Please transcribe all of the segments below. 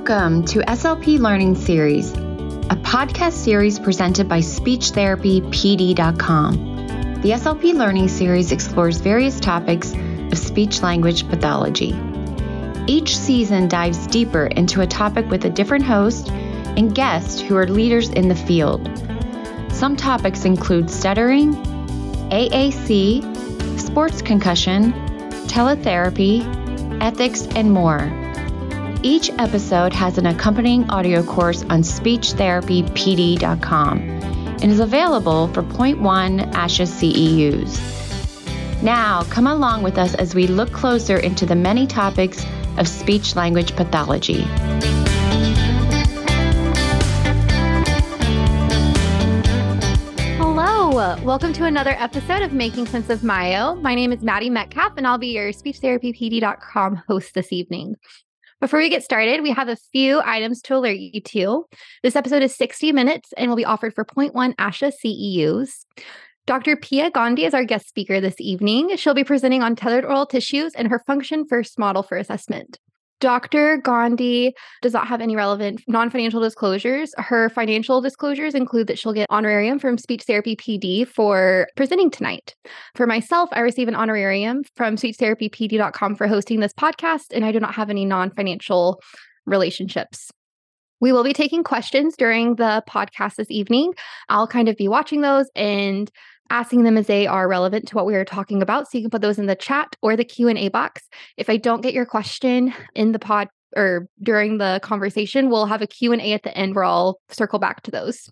Welcome to SLP Learning Series, a podcast series presented by SpeechTherapyPD.com. The SLP Learning Series explores various topics of speech language pathology. Each season dives deeper into a topic with a different host and guest who are leaders in the field. Some topics include stuttering, AAC, sports concussion, teletherapy, ethics, and more. Each episode has an accompanying audio course on speechtherapypd.com and is available for 0.1 ASHA CEUs. Now, come along with us as we look closer into the many topics of speech language pathology. Hello, welcome to another episode of Making Sense of Myo. My name is Maddie Metcalf, and I'll be your speechtherapypd.com host this evening. Before we get started, we have a few items to alert you to. This episode is 60 minutes and will be offered for 0.1 ASHA CEUs. Dr. Piya Gandhi is our guest speaker this evening. She'll be presenting on tethered oral tissues and her function first model for assessment. Dr. Gandhi does not have any relevant non financial disclosures. Her financial disclosures include that she'll get honorarium from Speech Therapy PD for presenting tonight. For myself, I receive an honorarium from speechtherapypd.com for hosting this podcast, and I do not have any non financial relationships. We will be taking questions during the podcast this evening. I'll kind of be watching those and asking them as they are relevant to what we are talking about. So you can put those in the chat or the Q&A box. If I don't get your question in the pod or during the conversation, we'll have a Q&A at the end where I'll circle back to those.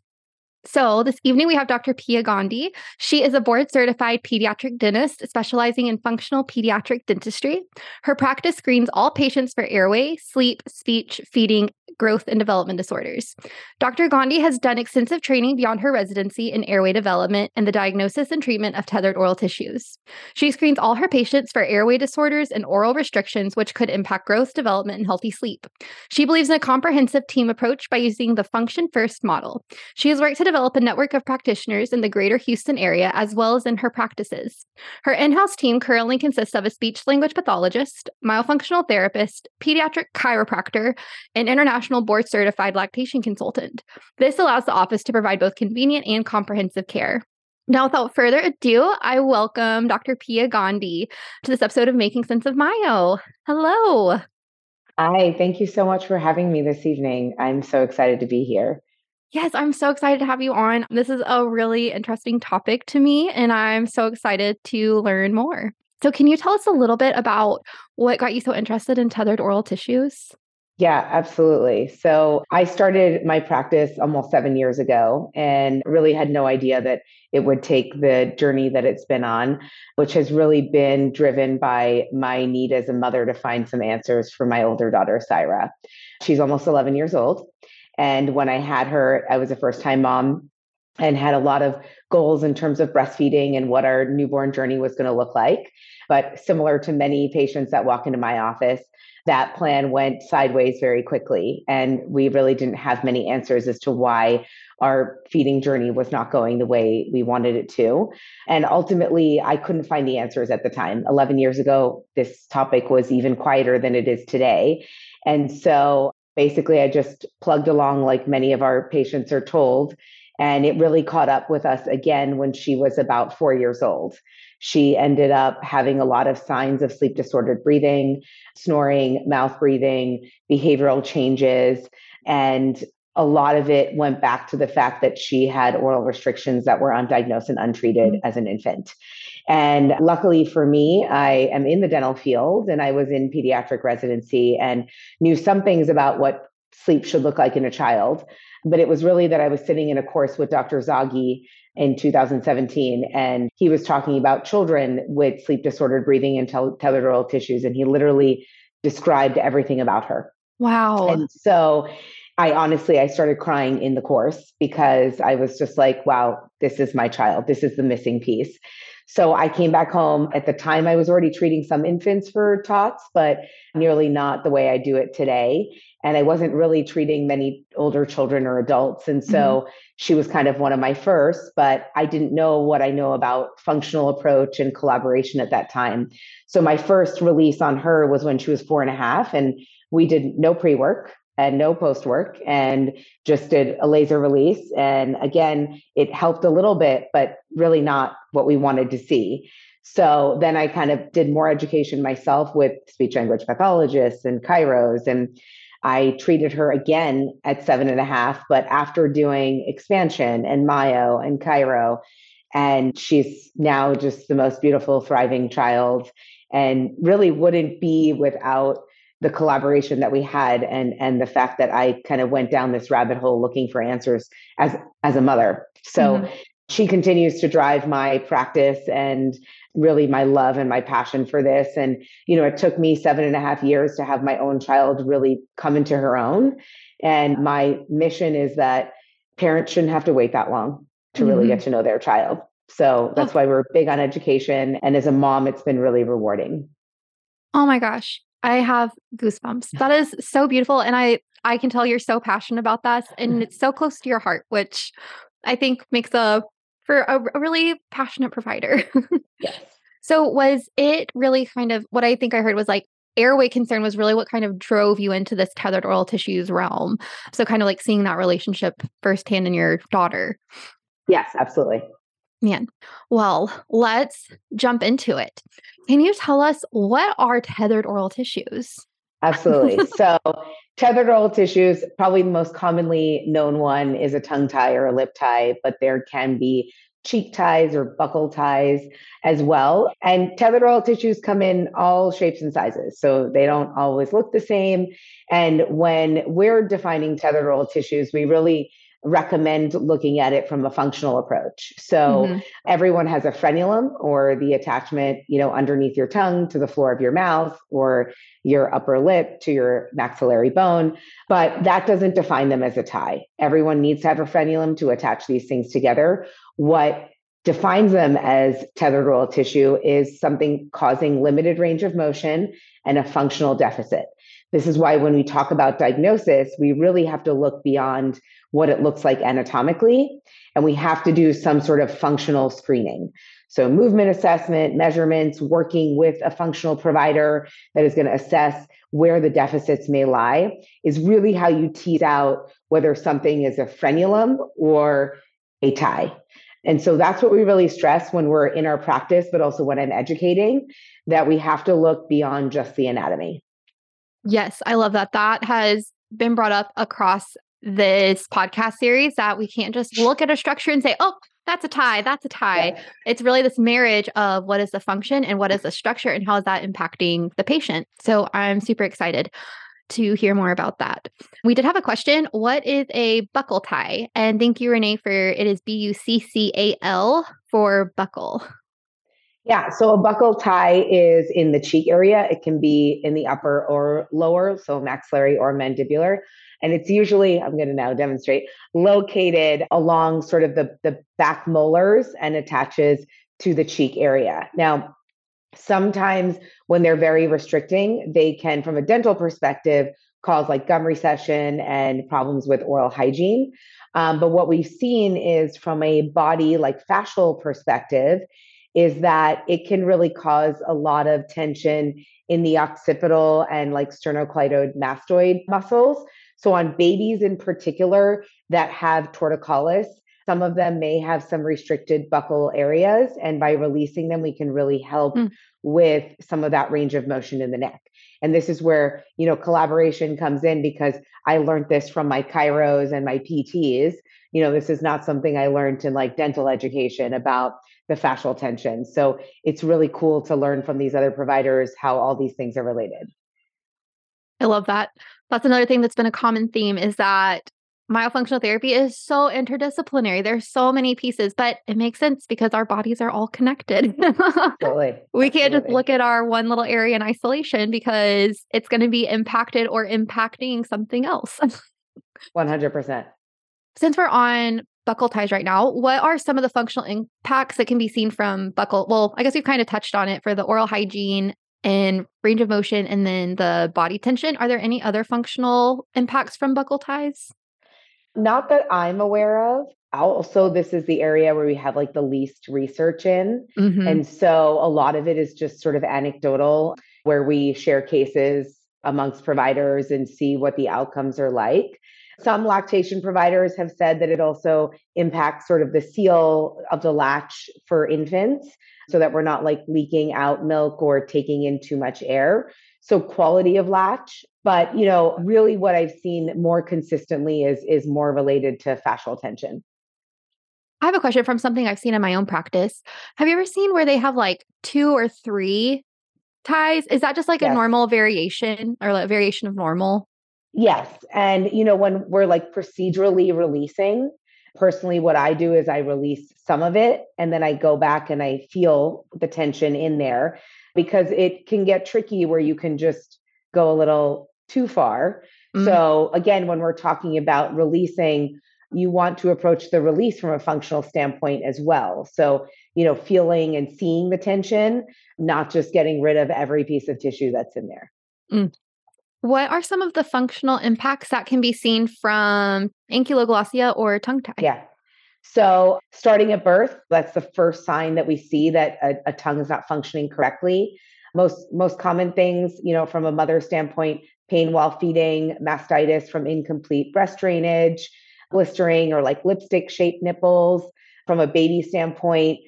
So, this evening we have Dr. Piya Gandhi. She is a board certified pediatric dentist specializing in functional pediatric dentistry. Her practice screens all patients for airway, sleep, speech, feeding, growth, and development disorders. Dr. Gandhi has done extensive training beyond her residency in airway development and the diagnosis and treatment of tethered oral tissues. She screens all her patients for airway disorders and oral restrictions, which could impact growth, development, and healthy sleep. She believes in a comprehensive team approach by using the function first model. She has worked develop a network of practitioners in the greater Houston area as well as in her practices. Her in house team currently consists of a speech language pathologist, myofunctional therapist, pediatric chiropractor, and international board certified lactation consultant. This allows the office to provide both convenient and comprehensive care. Now, without further ado, I welcome Dr. Piya Gandhi to this episode of Making Sense of Myo. Hello. Hi, thank you so much for having me this evening. I'm so excited to be here. Yes, I'm so excited to have you on. This is a really interesting topic to me, and I'm so excited to learn more. So, can you tell us a little bit about what got you so interested in tethered oral tissues? Yeah, absolutely. So I started my practice almost seven years ago and really had no idea that it would take the journey that it's been on, which has really been driven by my need as a mother to find some answers for my older daughter, Syra. She's almost 11 years old. And when I had her, I was a first time mom and had a lot of goals in terms of breastfeeding and what our newborn journey was going to look like. But similar to many patients that walk into my office, that plan went sideways very quickly. And we really didn't have many answers as to why our feeding journey was not going the way we wanted it to. And ultimately, I couldn't find the answers at the time. 11 years ago, this topic was even quieter than it is today. And so basically, I just plugged along like many of our patients are told. And it really caught up with us again when she was about four years old. She ended up having a lot of signs of sleep disordered breathing, snoring, mouth breathing, behavioral changes. And a lot of it went back to the fact that she had oral restrictions that were undiagnosed and untreated mm-hmm. as an infant. And luckily for me, I am in the dental field and I was in pediatric residency and knew some things about what sleep should look like in a child. But it was really that I was sitting in a course with Dr. Zaghi in 2017 and he was talking about children with sleep disordered breathing and tethered oral tissues and he literally described everything about her wow and so i honestly i started crying in the course because i was just like wow this is my child this is the missing piece so I came back home. At the time, I was already treating some infants for TOTS, but nearly not the way I do it today. And I wasn't really treating many older children or adults. And so mm-hmm. she was kind of one of my first, but I didn't know what I know about functional approach and collaboration at that time. So my first release on her was when she was four and a half, and we did no pre work and no post work and just did a laser release. And again, it helped a little bit, but really not what we wanted to see. So then I kind of did more education myself with speech language pathologists and chiros. And I treated her again at seven and a half, but after doing expansion and myo and chiro. and she's now just the most beautiful, thriving child and really wouldn't be without the collaboration that we had and and the fact that I kind of went down this rabbit hole looking for answers as as a mother. So mm-hmm. she continues to drive my practice and really my love and my passion for this. And you know, it took me seven and a half years to have my own child really come into her own. And my mission is that parents shouldn't have to wait that long to really mm-hmm. get to know their child. So that's oh. why we're big on education. And as a mom, it's been really rewarding. Oh my gosh. I have goosebumps. That is so beautiful. And I I can tell you're so passionate about that. And mm-hmm. it's so close to your heart, which I think makes a for a, a really passionate provider. yes. So was it really kind of what I think I heard was like airway concern was really what kind of drove you into this tethered oral tissues realm. So kind of like seeing that relationship firsthand in your daughter. Yes, absolutely. Man, well, let's jump into it. Can you tell us what are tethered oral tissues? Absolutely. so, tethered oral tissues, probably the most commonly known one is a tongue tie or a lip tie, but there can be cheek ties or buccal ties as well. And tethered oral tissues come in all shapes and sizes. So they don't always look the same. And when we're defining tethered oral tissues, we really recommend looking at it from a functional approach. So mm-hmm. everyone has a frenulum or the attachment, you know, underneath your tongue to the floor of your mouth or your upper lip to your maxillary bone, but that doesn't define them as a tie. Everyone needs to have a frenulum to attach these things together. What defines them as tethered oral tissue is something causing limited range of motion and a functional deficit. This is why when we talk about diagnosis, we really have to look beyond what it looks like anatomically, and we have to do some sort of functional screening. So, movement assessment, measurements, working with a functional provider that is going to assess where the deficits may lie is really how you tease out whether something is a frenulum or a tie. And so that's what we really stress when we're in our practice, but also when I'm educating, that we have to look beyond just the anatomy. Yes, I love that. That has been brought up across this podcast series that we can't just look at a structure and say, oh, that's a tie, that's a tie. Yeah. It's really this marriage of what is the function and what is the structure and how is that impacting the patient. So I'm super excited to hear more about that. We did have a question. What is a buccal tie? And thank you, Renee, for it is B U C C A L for buccal. Yeah, so a buccal tie is in the cheek area. It can be in the upper or lower, so maxillary or mandibular. And it's usually, I'm going to now demonstrate, located along sort of the, the back molars and attaches to the cheek area. Now, sometimes when they're very restricting, they can, from a dental perspective, cause like gum recession and problems with oral hygiene. Um, but what we've seen is from a body like fascial perspective, is that it can really cause a lot of tension in the occipital and like sternocleidomastoid muscles. So, on babies in particular that have torticollis, some of them may have some restricted buccal areas. And by releasing them, we can really help mm. with some of that range of motion in the neck. And this is where, you know, collaboration comes in because I learned this from my chiros and my PTs. You know, this is not something I learned in like dental education about the fascial tension. So it's really cool to learn from these other providers how all these things are related. I love that. That's another thing that's been a common theme is that myofunctional therapy is so interdisciplinary. There's so many pieces, but it makes sense because our bodies are all connected. Absolutely. we can't just look at our one little area in isolation because it's going to be impacted or impacting something else. 100%. Since we're on buccal ties right now, what are some of the functional impacts that can be seen from buccal? Well, I guess we've kind of touched on it for the oral hygiene and range of motion and then the body tension. Are there any other functional impacts from buccal ties? Not that I'm aware of. Also, this is the area where we have like the least research in. Mm-hmm. And so a lot of it is just sort of anecdotal, where we share cases amongst providers and see what the outcomes are like. Some lactation providers have said that it also impacts sort of the seal of the latch for infants so that we're not like leaking out milk or taking in too much air. So quality of latch, but you know, really what I've seen more consistently is is more related to fascial tension. I have a question from something I've seen in my own practice. Have you ever seen where they have like two or three ties? Is that just like yes. a normal variation or like a variation of normal? Yes. And, you know, when we're like procedurally releasing, personally, what I do is I release some of it and then I go back and I feel the tension in there because it can get tricky where you can just go a little too far. Mm-hmm. So, again, when we're talking about releasing, you want to approach the release from a functional standpoint as well. So, you know, feeling and seeing the tension, not just getting rid of every piece of tissue that's in there. Mm. What are some of the functional impacts that can be seen from ankyloglossia or tongue tie? Yeah. So, starting at birth, that's the first sign that we see that a, a tongue is not functioning correctly. Most most common things, you know, from a mother standpoint, pain while feeding, mastitis from incomplete breast drainage, blistering or like lipstick shaped nipples. From a baby standpoint,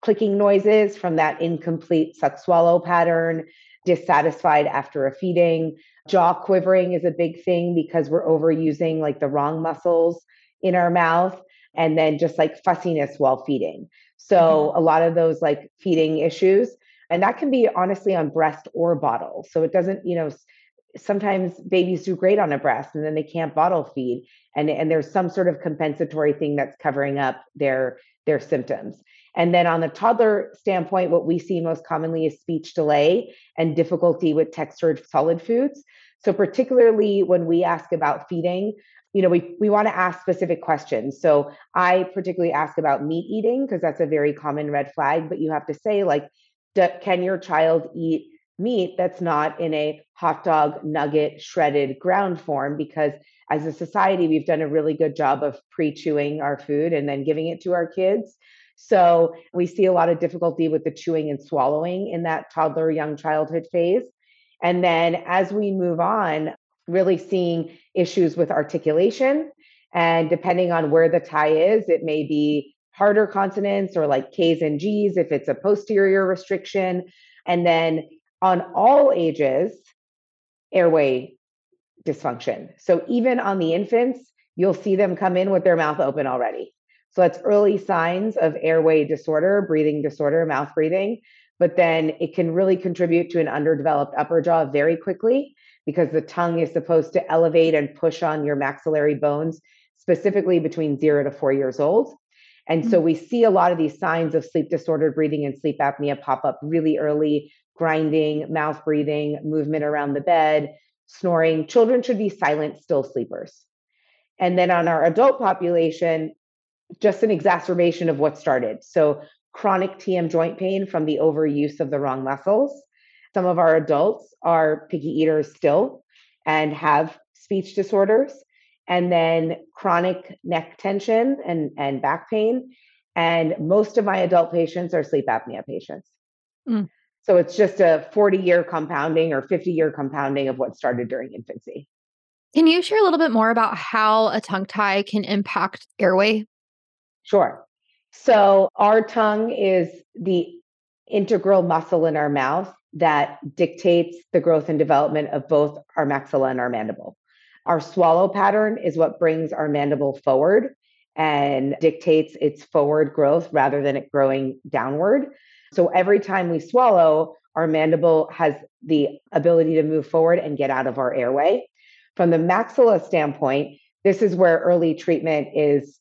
clicking noises from that incomplete suck swallow pattern, dissatisfied after a feeding. Jaw quivering is a big thing because we're overusing like the wrong muscles in our mouth. And then just like fussiness while feeding. So mm-hmm. a lot of those like feeding issues. And that can be honestly on breast or bottle. So it doesn't, you know, sometimes babies do great on a breast and then they can't bottle feed and and there's some sort of compensatory thing that's covering up their their symptoms and then on the toddler standpoint what we see most commonly is speech delay and difficulty with textured solid foods. So particularly when we ask about feeding you know we we want to ask specific questions. So i particularly ask about meat eating because that's a very common red flag but you have to say like can your child eat meat that's not in a hot dog nugget shredded ground form? Because as a society we've done a really good job of pre-chewing our food and then giving it to our kids so we see a lot of difficulty with the chewing and swallowing in that toddler young childhood phase and then as we move on really seeing issues with articulation and depending on where the tie is it may be harder consonants or like k's and g's if it's a posterior restriction and then on all ages airway dysfunction. So even on the infants, you'll see them come in with their mouth open already. So that's early signs of airway disorder, breathing disorder, mouth breathing. But then it can really contribute to an underdeveloped upper jaw very quickly because the tongue is supposed to elevate and push on your maxillary bones, specifically between zero to four years old. And mm-hmm. so we see a lot of these signs of sleep disordered breathing and sleep apnea pop up really early grinding, mouth breathing, movement around the bed, snoring. Children should be silent, still sleepers. And then on our adult population, just an exacerbation of what started. So, chronic TM joint pain from the overuse of the wrong muscles. Some of our adults are picky eaters still and have speech disorders. And then chronic neck tension and, and back pain. And most of my adult patients are sleep apnea patients. Mm. So it's just a 40 year compounding or 50 year compounding of what started during infancy. Can you share a little bit more about how a tongue tie can impact airway? Sure. So our tongue is the integral muscle in our mouth that dictates the growth and development of both our maxilla and our mandible. Our swallow pattern is what brings our mandible forward and dictates its forward growth rather than it growing downward. So every time we swallow, our mandible has the ability to move forward and get out of our airway. From the maxilla standpoint, this is where early treatment is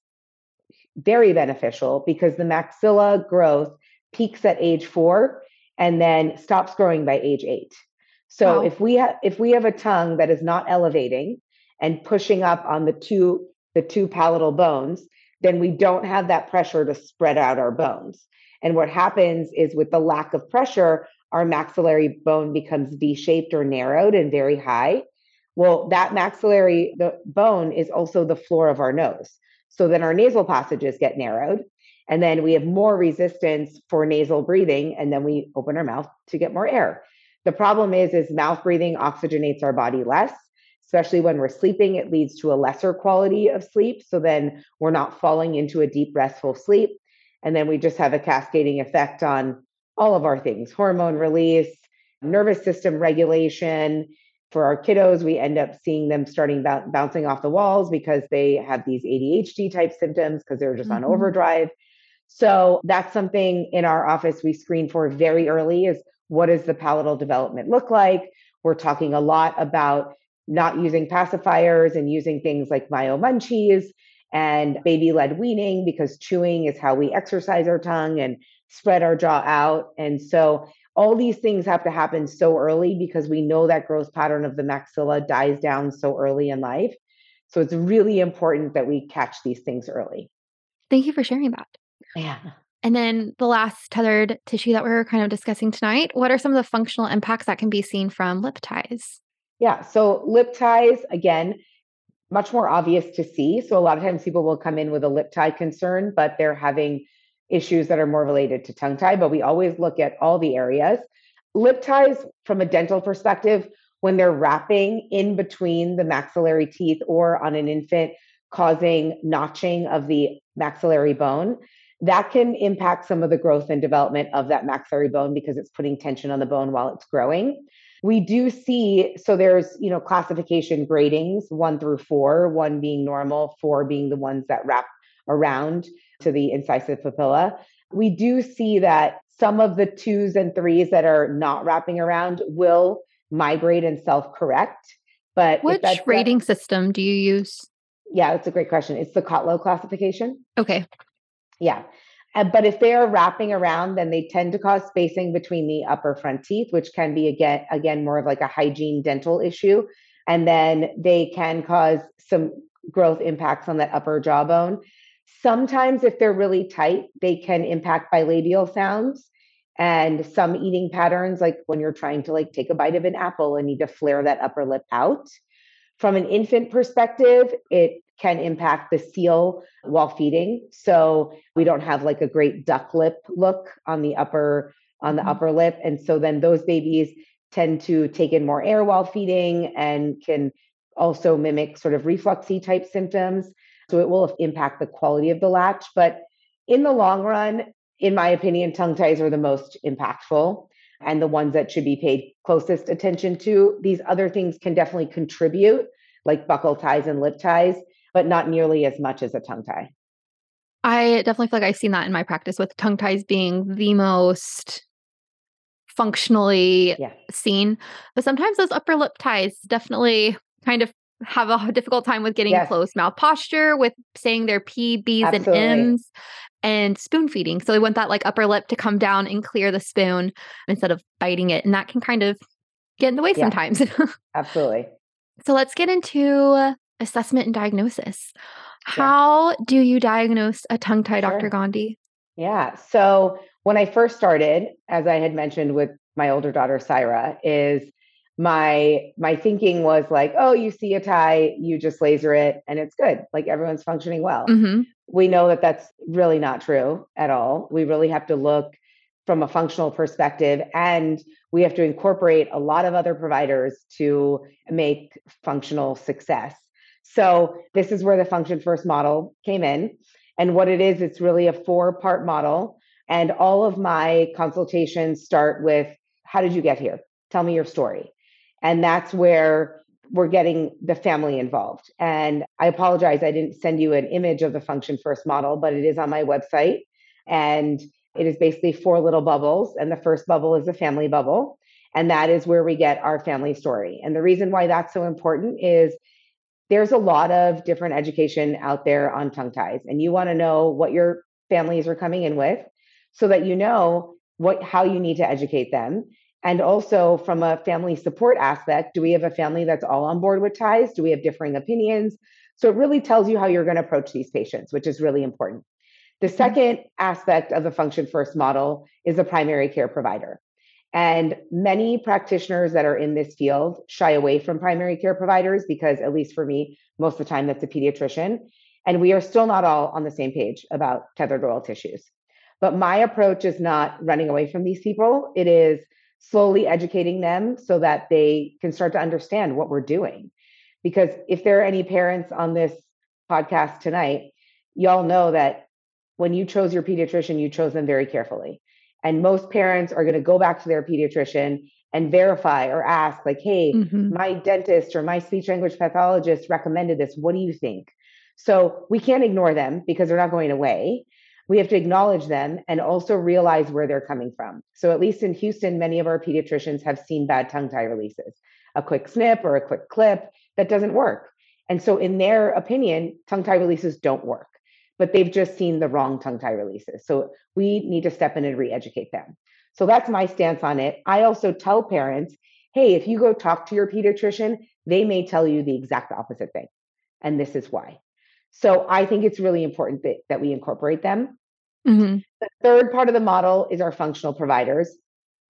very beneficial because the maxilla growth peaks at age four and then stops growing by age eight. So wow. if we have if we have a tongue that is not elevating and pushing up on the two the two palatal bones, then we don't have that pressure to spread out our bones. And what happens is with the lack of pressure, our maxillary bone becomes V shaped or narrowed and very high. Well, that maxillary the bone is also the floor of our nose. So then our nasal passages get narrowed. And then we have more resistance for nasal breathing. And then we open our mouth to get more air. The problem is, is mouth breathing oxygenates our body less, especially when we're sleeping. It leads to a lesser quality of sleep. So then we're not falling into a deep, restful sleep. And then we just have a cascading effect on all of our things hormone release, nervous system regulation. For our kiddos, we end up seeing them starting b- bouncing off the walls because they have these ADHD type symptoms because they're just mm-hmm. on overdrive. So that's something in our office we screen for very early is what does the palatal development look like? We're talking a lot about not using pacifiers and using things like Myo munchies and baby led weaning because chewing is how we exercise our tongue and spread our jaw out. And so all these things have to happen so early because we know that growth pattern of the maxilla dies down so early in life. So it's really important that we catch these things early. Thank you for sharing that. Yeah. And then the last tethered tissue that we're kind of discussing tonight, what are some of the functional impacts that can be seen from lip ties? Yeah. So lip ties, again, much more obvious to see. So a lot of times people will come in with a lip tie concern, but they're having issues that are more related to tongue tie. But we always look at all the areas. Lip ties, from a dental perspective, when they're wrapping in between the maxillary teeth or on an infant, causing notching of the maxillary bone, that can impact some of the growth and development of that maxillary bone because it's putting tension on the bone while it's growing we do see so there's you know classification gradings one through four one being normal four being the ones that wrap around to the incisive papilla. We do see that some of the twos and threes that are not wrapping around will migrate and self correct but which rating that, system do you use? Yeah that's a great question. It's the Kotlow classification. Okay. Yeah. Uh, but if they are wrapping around, then they tend to cause spacing between the upper front teeth, which can be again again more of like a hygiene dental issue. And then they can cause some growth impacts on that upper jawbone. Sometimes, if they're really tight, they can impact bilabial sounds and some eating patterns, like when you're trying to like take a bite of an apple and need to flare that upper lip out. From an infant perspective, it can impact the seal while feeding. So we don't have like a great duck lip look on the upper on the mm-hmm. upper lip and so then those babies tend to take in more air while feeding and can also mimic sort of refluxy type symptoms. So it will impact the quality of the latch, but in the long run, in my opinion, tongue ties are the most impactful and the ones that should be paid closest attention to. These other things can definitely contribute, like buccal ties and lip ties, but not nearly as much as a tongue tie. I definitely feel like I've seen that in my practice with tongue ties being the most functionally yeah. seen. But sometimes those upper lip ties definitely kind of have a difficult time with getting yes. close mouth posture, with saying their P, B's, Absolutely. and M's, and spoon feeding. So they want that like upper lip to come down and clear the spoon instead of biting it. And that can kind of get in the way yeah. sometimes. Absolutely. So let's get into assessment and diagnosis. How yeah. do you diagnose a tongue tie, sure. Dr. Gandhi? Yeah. So when I first started, as I had mentioned with my older daughter Syra, is my my thinking was like, oh, you see a tie, you just laser it, and it's good. Like everyone's functioning well. Mm-hmm. We know that that's really not true at all. We really have to look from a functional perspective, and we have to incorporate a lot of other providers to make functional success. So this is where the function first model came in. And what it is, it's really a four part model. And all of my consultations start with how did you get here? Tell me your story. And that's where we're getting the family involved. And I apologize, I didn't send you an image of the function first model, but it is on my website. And it is basically four little bubbles. And the first bubble is the family bubble. And that is where we get our family story. And the reason why that's so important is there's a lot of different education out there on tongue ties and you want to know what your families are coming in with so that you know what how you need to educate them and also from a family support aspect do we have a family that's all on board with ties do we have differing opinions so it really tells you how you're going to approach these patients which is really important the mm-hmm. second aspect of the function first model is a primary care provider and many practitioners that are in this field shy away from primary care providers because, at least for me, most of the time that's a pediatrician. And we are still not all on the same page about tethered oral tissues. But my approach is not running away from these people, it is slowly educating them so that they can start to understand what we're doing. Because if there are any parents on this podcast tonight, y'all know that when you chose your pediatrician, you chose them very carefully. And most parents are going to go back to their pediatrician and verify or ask, like, hey, mm-hmm. my dentist or my speech language pathologist recommended this. What do you think? So we can't ignore them because they're not going away. We have to acknowledge them and also realize where they're coming from. So, at least in Houston, many of our pediatricians have seen bad tongue tie releases, a quick snip or a quick clip that doesn't work. And so, in their opinion, tongue tie releases don't work but they've just seen the wrong tongue tie releases. So we need to step in and re educate them. So that's my stance on it. I also tell parents hey, if you go talk to your pediatrician, they may tell you the exact opposite thing. And this is why. So I think it's really important that, that we incorporate them. Mm-hmm. The third part of the model is our functional providers.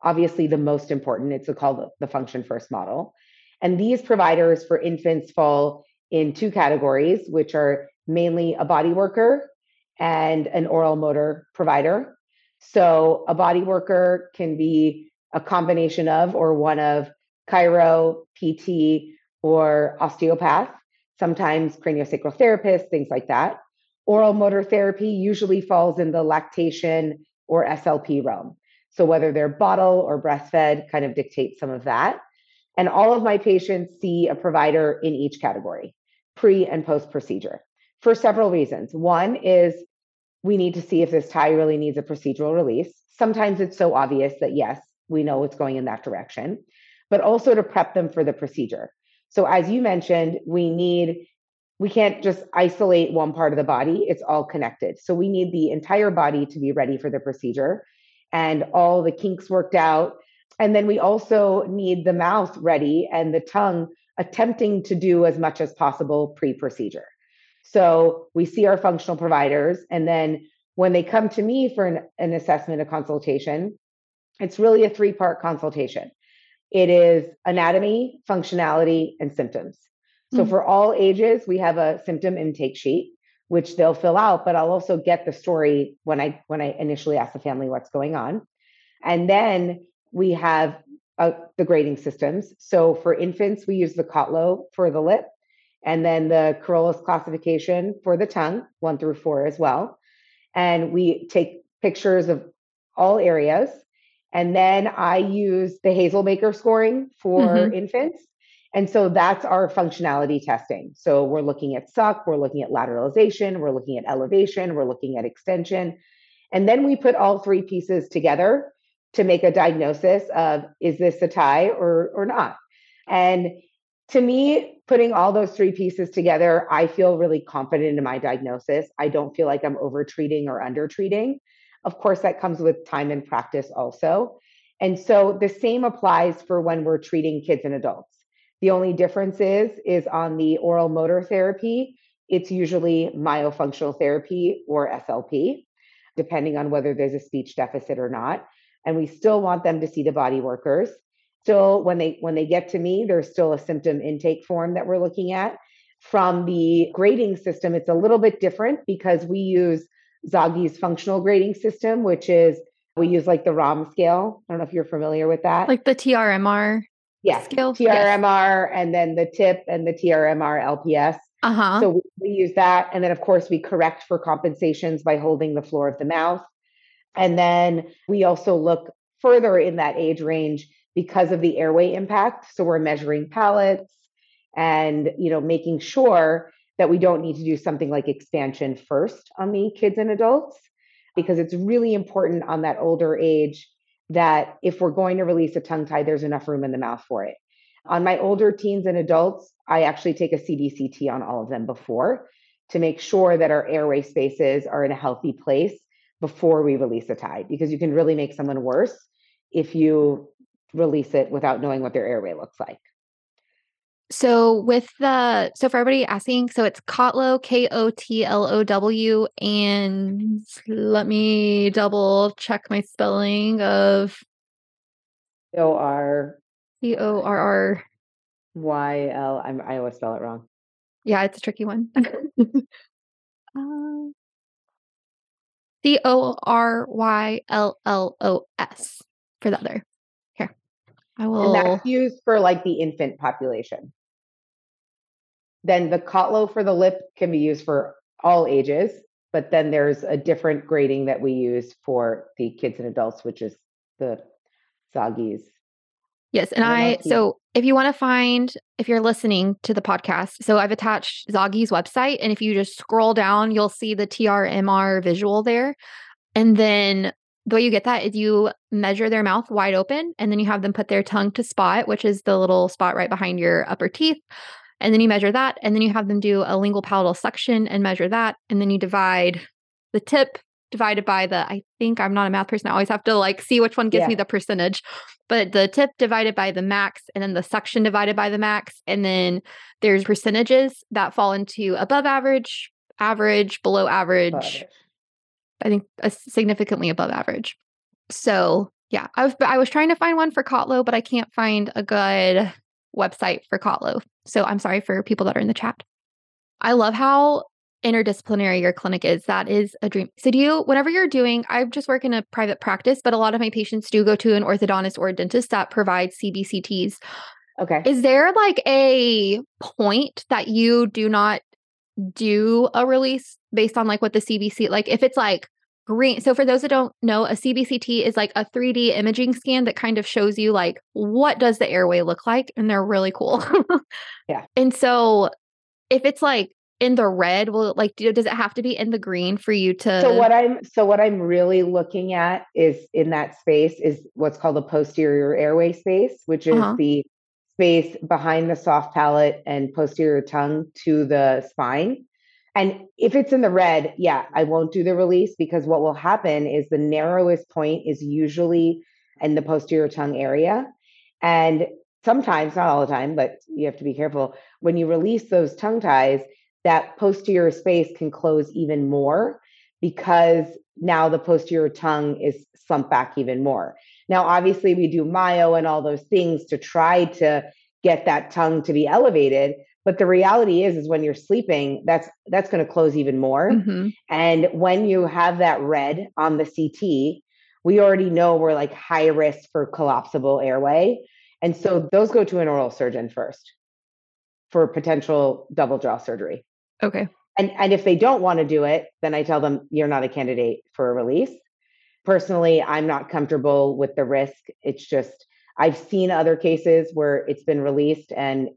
Obviously, the most important. It's called the function first model. And these providers for infants fall in two categories, which are mainly a body worker and an oral motor provider. So a body worker can be a combination of or one of chiro, PT, or osteopath, sometimes craniosacral therapists, things like that. Oral motor therapy usually falls in the lactation or SLP realm. So whether they're bottle or breastfed kind of dictates some of that. And all of my patients see a provider in each category, pre and post procedure for several reasons. One is we need to see if this tie really needs a procedural release. Sometimes it's so obvious that yes, we know it's going in that direction, but also to prep them for the procedure. So, as you mentioned, we need, we can't just isolate one part of the body, it's all connected. So, we need the entire body to be ready for the procedure and all the kinks worked out. And then we also need the mouth ready and the tongue attempting to do as much as possible pre procedure. So we see our functional providers. And then when they come to me for an, an assessment, a consultation, it's really a three part consultation it is anatomy, functionality, and symptoms. So mm-hmm. for all ages, we have a symptom intake sheet which they'll fill out but i'll also get the story when i when i initially ask the family what's going on and then we have uh, the grading systems so for infants we use the Kotlow for the lip and then the Coryllos classification for the tongue, one through four as well. And we take pictures of all areas. And then I use the Hazelbaker scoring for mm-hmm. infants. And so that's our functionality testing. So we're looking at suck, we're looking at lateralization, we're looking at elevation, we're looking at extension. And then we put all three pieces together to make a diagnosis of is this a tie or, or not? And to me, putting all those three pieces together, I feel really confident in my diagnosis. I don't feel like I'm over treating or under treating. Of course, that comes with time and practice also. And so the same applies for when we're treating kids and adults. The only difference is is on the oral motor therapy, it's usually myofunctional therapy or SLP, depending on whether there's a speech deficit or not. And we still want them to see the body workers still when they when they get to me there's still a symptom intake form that we're looking at from the grading system it's a little bit different because we use Zaghi's functional grading system which is we use like the rom scale i don't know if you're familiar with that like the trmr yeah scale trmr yes. and then the tip and the trmr lps uh-huh. so we, we use that and then of course we correct for compensations by holding the floor of the mouth and then we also look further in that age range because of the airway impact. So we're measuring palates and you know making sure that we don't need to do something like expansion first on the kids and adults because it's really important on that older age that if we're going to release a tongue tie there's enough room in the mouth for it. On my older teens and adults, I actually take a CBCT on all of them before to make sure that our airway spaces are in a healthy place before we release a tie because you can really make someone worse if you release it without knowing what their airway looks like. So with the so for everybody asking, so it's Kotlow, K O T L O W, and let me double check my spelling of O R C O R R Y L. I'm I always spell it wrong. Yeah, it's a tricky one. Uh, C O R Y L L O S for the other. Here. I will. And that's used for like the infant population. Then the Kotlow for the lip can be used for all ages, but then there's a different grading that we use for the kids and adults, which is the Zaghi's. Yes. And I, so if you want to find, if you're listening to the podcast, so I've attached Zaghi's website. And if you just scroll down, you'll see the TRMR visual there. And then the way you get that is you measure their mouth wide open and then you have them put their tongue to spot, which is the little spot right behind your upper teeth. And then you measure that. And then you have them do a lingual palatal suction and measure that. And then you divide the tip divided by the, I think I'm not a math person. I always have to like see which one gives yeah. me the percentage. But the tip divided by the max and then the suction divided by the max. And then there's percentages that fall into above average, average, below average. I think a significantly above average. So yeah, I was I was trying to find one for Kotlow, but I can't find a good website for Kotlow. So I'm sorry for people that are in the chat. I love how interdisciplinary your clinic is. That is a dream. So do you whenever you're doing I just work in a private practice, but a lot of my patients do go to an orthodontist or a dentist that provides CBCTs. Okay. Is there like a point that you do not do a release based on like what the CBC like if it's like green. So for those that don't know, a CBCT is like a 3D imaging scan that kind of shows you like what does the airway look like and they're really cool. yeah. And so if it's like in the red, will it like do, does it have to be in the green for you to So what I'm so what I'm really looking at is in that space is what's called the posterior airway space, which is uh-huh. the space behind the soft palate and posterior tongue to the spine. And if it's in the red, yeah, I won't do the release because what will happen is the narrowest point is usually in the posterior tongue area. And sometimes, not all the time, but you have to be careful. When you release those tongue ties, that posterior space can close even more because now the posterior tongue is slumped back even more. Now, obviously, we do myo and all those things to try to get that tongue to be elevated, but the reality is is when you're sleeping that's that's going to close even more. Mm-hmm. and when you have that red on the ct we already know we're like high risk for collapsible airway. And so those go to an oral surgeon first for potential double jaw surgery. Okay. And and if they don't want to do it then i tell them you're not a candidate for a release. Personally i'm not comfortable with the risk. It's just I've seen other cases where it's been released and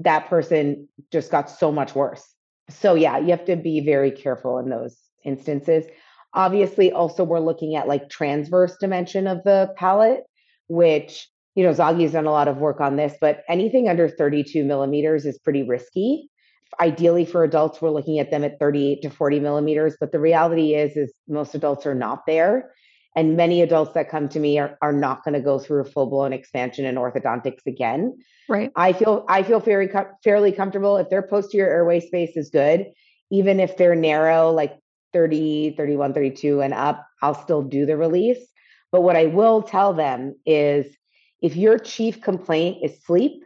that person just got so much worse. So, yeah, you have to be very careful in those instances. Obviously, also, we're looking at like transverse dimension of the palate, which, you know, Zaghi's done a lot of work on this, but anything under 32 millimeters is pretty risky. Ideally, for adults, we're looking at them at 38 to 40 millimeters, but the reality is, is most adults are not there. And many adults that come to me are, are not going to go through a full blown expansion in orthodontics again. Right. I feel I feel very fairly comfortable if their posterior airway space is good, even if they're narrow, like 30, 31, 32 and up, I'll still do the release. But what I will tell them is if your chief complaint is sleep,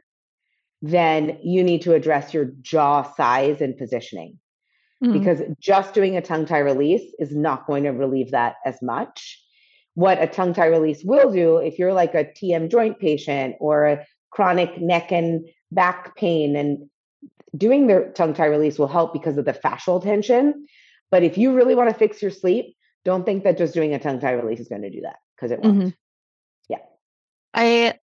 then you need to address your jaw size and positioning. Mm-hmm. Because just doing a tongue tie release is not going to relieve that as much what a tongue tie release will do if you're like a TM joint patient or a chronic neck and back pain and doing the tongue tie release will help because of the fascial tension. But if you really want to fix your sleep, don't think that just doing a tongue tie release is going to do that because it won't. Mm-hmm. Yeah. I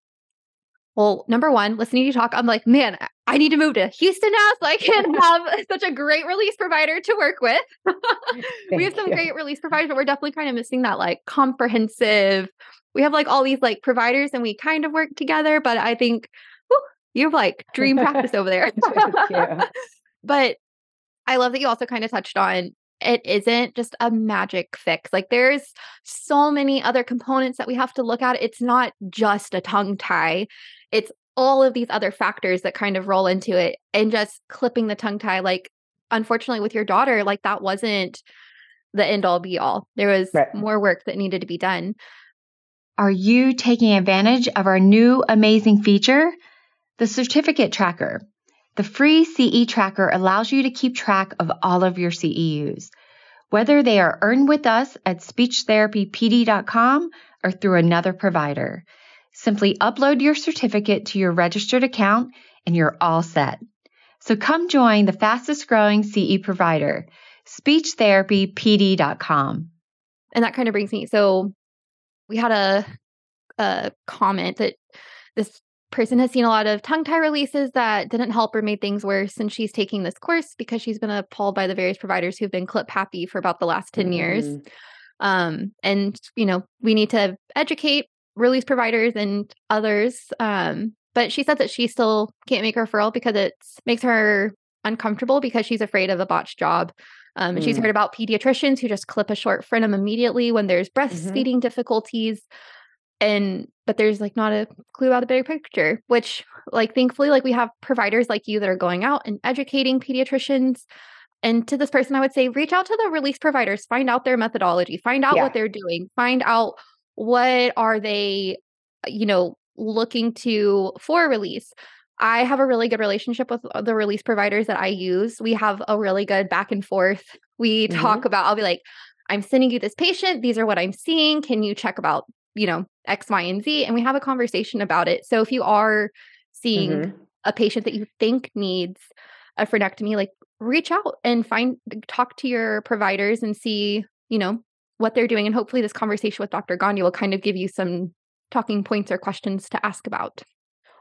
well, number one, listening to you talk, I'm like, man, I need to move to Houston now so I can have such a great release provider to work with. we have some you. great release providers, but we're definitely kind of missing that like comprehensive. We have like all these like providers and we kind of work together, but I think whew, you have like dream practice over there. but I love that you also kind of touched on it isn't just a magic fix. Like there's so many other components that we have to look at. It's not just a tongue tie. It's all of these other factors that kind of roll into it and just clipping the tongue tie like unfortunately with your daughter like that wasn't the end all be all. There was right. more work that needed to be done. Are you taking advantage of our new amazing feature? The certificate tracker. The free CE tracker allows you to keep track of all of your CEUs, whether they are earned with us at speechtherapypd.com or through another provider. Simply upload your certificate to your registered account and you're all set. So come join the fastest growing CE provider, speechtherapypd.com. And that kind of brings me. So we had a, a comment that this person has seen a lot of tongue tie releases that didn't help or made things worse. And she's taking this course because she's been appalled by the various providers who've been clip happy for about the last 10 mm-hmm. years. Um, and, you know, we need to educate release providers and others. Um, but she said that she still can't make a referral because it makes her uncomfortable because she's afraid of a botched job. Um, and mm. she's heard about pediatricians who just clip a short frenum immediately when there's mm-hmm. breastfeeding mm-hmm. difficulties. And but there's like not a clue about the big picture, which like thankfully, like we have providers like you that are going out and educating pediatricians. And to this person, I would say reach out to the release providers, find out their methodology, find out yeah. what they're doing, find out what are they you know looking to for release? I have a really good relationship with the release providers that i use. We have a really good back and forth. We mm-hmm. talk about i'll be like i'm sending you this patient. These are what i'm seeing. Can you check about you know x y and z? And we have a conversation about it. So if you are seeing mm-hmm. a patient that you think needs a frenectomy like reach out and find talk to your providers and see you know what they're doing. And hopefully, this conversation with Dr. Gandhi will kind of give you some talking points or questions to ask about.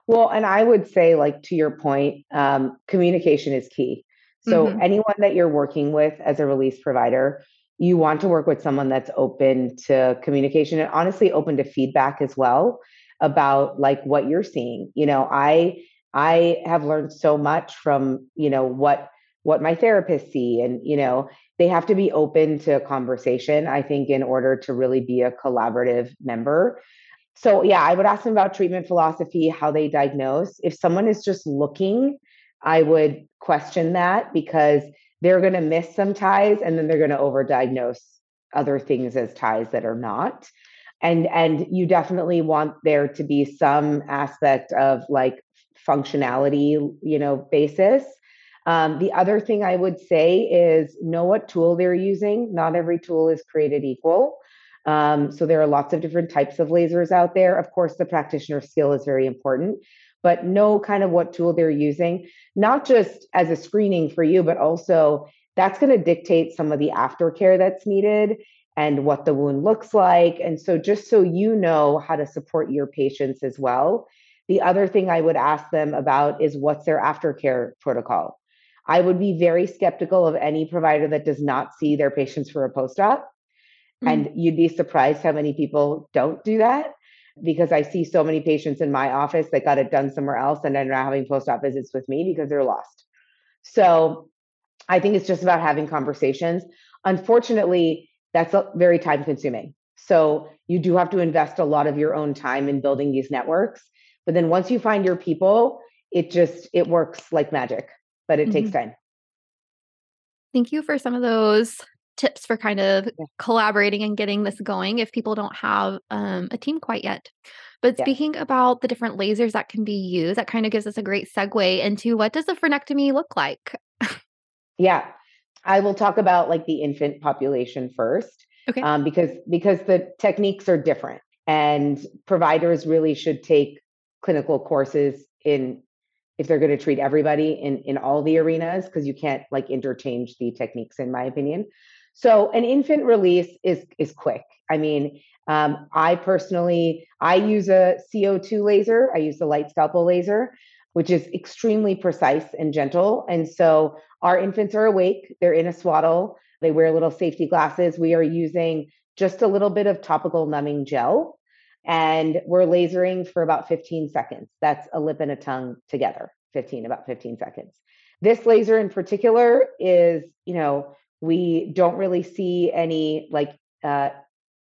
Well, and I would say, like to your point, um, communication is key. So, mm-hmm. anyone that you're working with as a release provider, you want to work with someone that's open to communication and honestly open to feedback as well about like what you're seeing. You know, I I have learned so much from, you know, what what my therapists see and you know they have to be open to conversation i think in order to really be a collaborative member. So yeah i would ask them about treatment philosophy how they diagnose. If someone is just looking i would question that because they're going to miss some ties and then they're going to overdiagnose other things as ties that are not. And and you definitely want there to be some aspect of like functionality you know basis um, the other thing I would say is know what tool they're using. Not every tool is created equal. Um, so there are lots of different types of lasers out there. Of course, the practitioner skill is very important, but know kind of what tool they're using, not just as a screening for you, but also that's going to dictate some of the aftercare that's needed and what the wound looks like. And so just so you know how to support your patients as well. The other thing I would ask them about is what's their aftercare protocol? I would be very skeptical of any provider that does not see their patients for a post op. Mm-hmm. And you'd be surprised how many people don't do that because I see so many patients in my office that got it done somewhere else and are having post op visits with me because they're lost. So I think it's just about having conversations. Unfortunately, that's very time consuming. So you do have to invest a lot of your own time in building these networks. But then once you find your people, it just it works like magic but it mm-hmm. takes time. Thank you for some of those tips for kind of yeah. collaborating and getting this going if people don't have um, a team quite yet. But yeah. speaking about the different lasers that can be used, that kind of gives us a great segue into what does a frenectomy look like? yeah, I will talk about like the infant population first, okay? Um, because because the techniques are different, and providers really should take clinical courses in if they're going to treat everybody in in all the arenas because you can't like interchange the techniques in my opinion. So an infant release is is quick. I mean um, i personally i use a co2 laser. I use the light scalpel laser which is extremely precise and gentle. And so our infants are awake. They're in a swaddle. They wear little safety glasses. We are using just a little bit of topical numbing gel and we're lasering for about 15 seconds. That's a lip and a tongue together, 15, about 15 seconds. This laser in particular is, you know, we don't really see any like uh,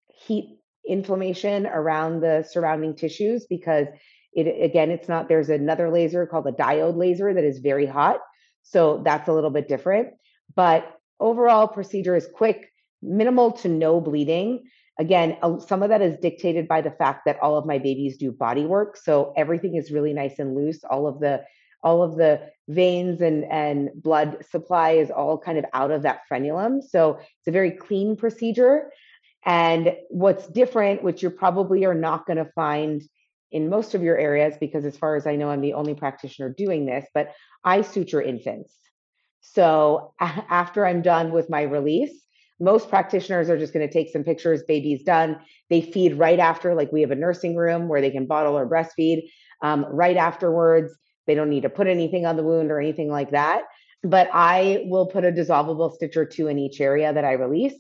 heat inflammation around the surrounding tissues because it again it's not there's another laser called a diode laser that is very hot so that's a little bit different. But overall procedure is quick minimal to no bleeding. Again some of that is dictated by the fact that all of my babies do body work so everything is really nice and loose. All of the all of the veins and and blood supply is all kind of out of that frenulum so it's a very clean procedure and what's different which you probably are not going to find in most of your areas because as far as I know I'm the only practitioner doing this, but I suture infants. So after I'm done with my release, most practitioners are just going to take some pictures, baby's done. They feed right after, like we have a nursing room where they can bottle or breastfeed um, right afterwards. They don't need to put anything on the wound or anything like that. But I will put a dissolvable stitch or two in each area that I release.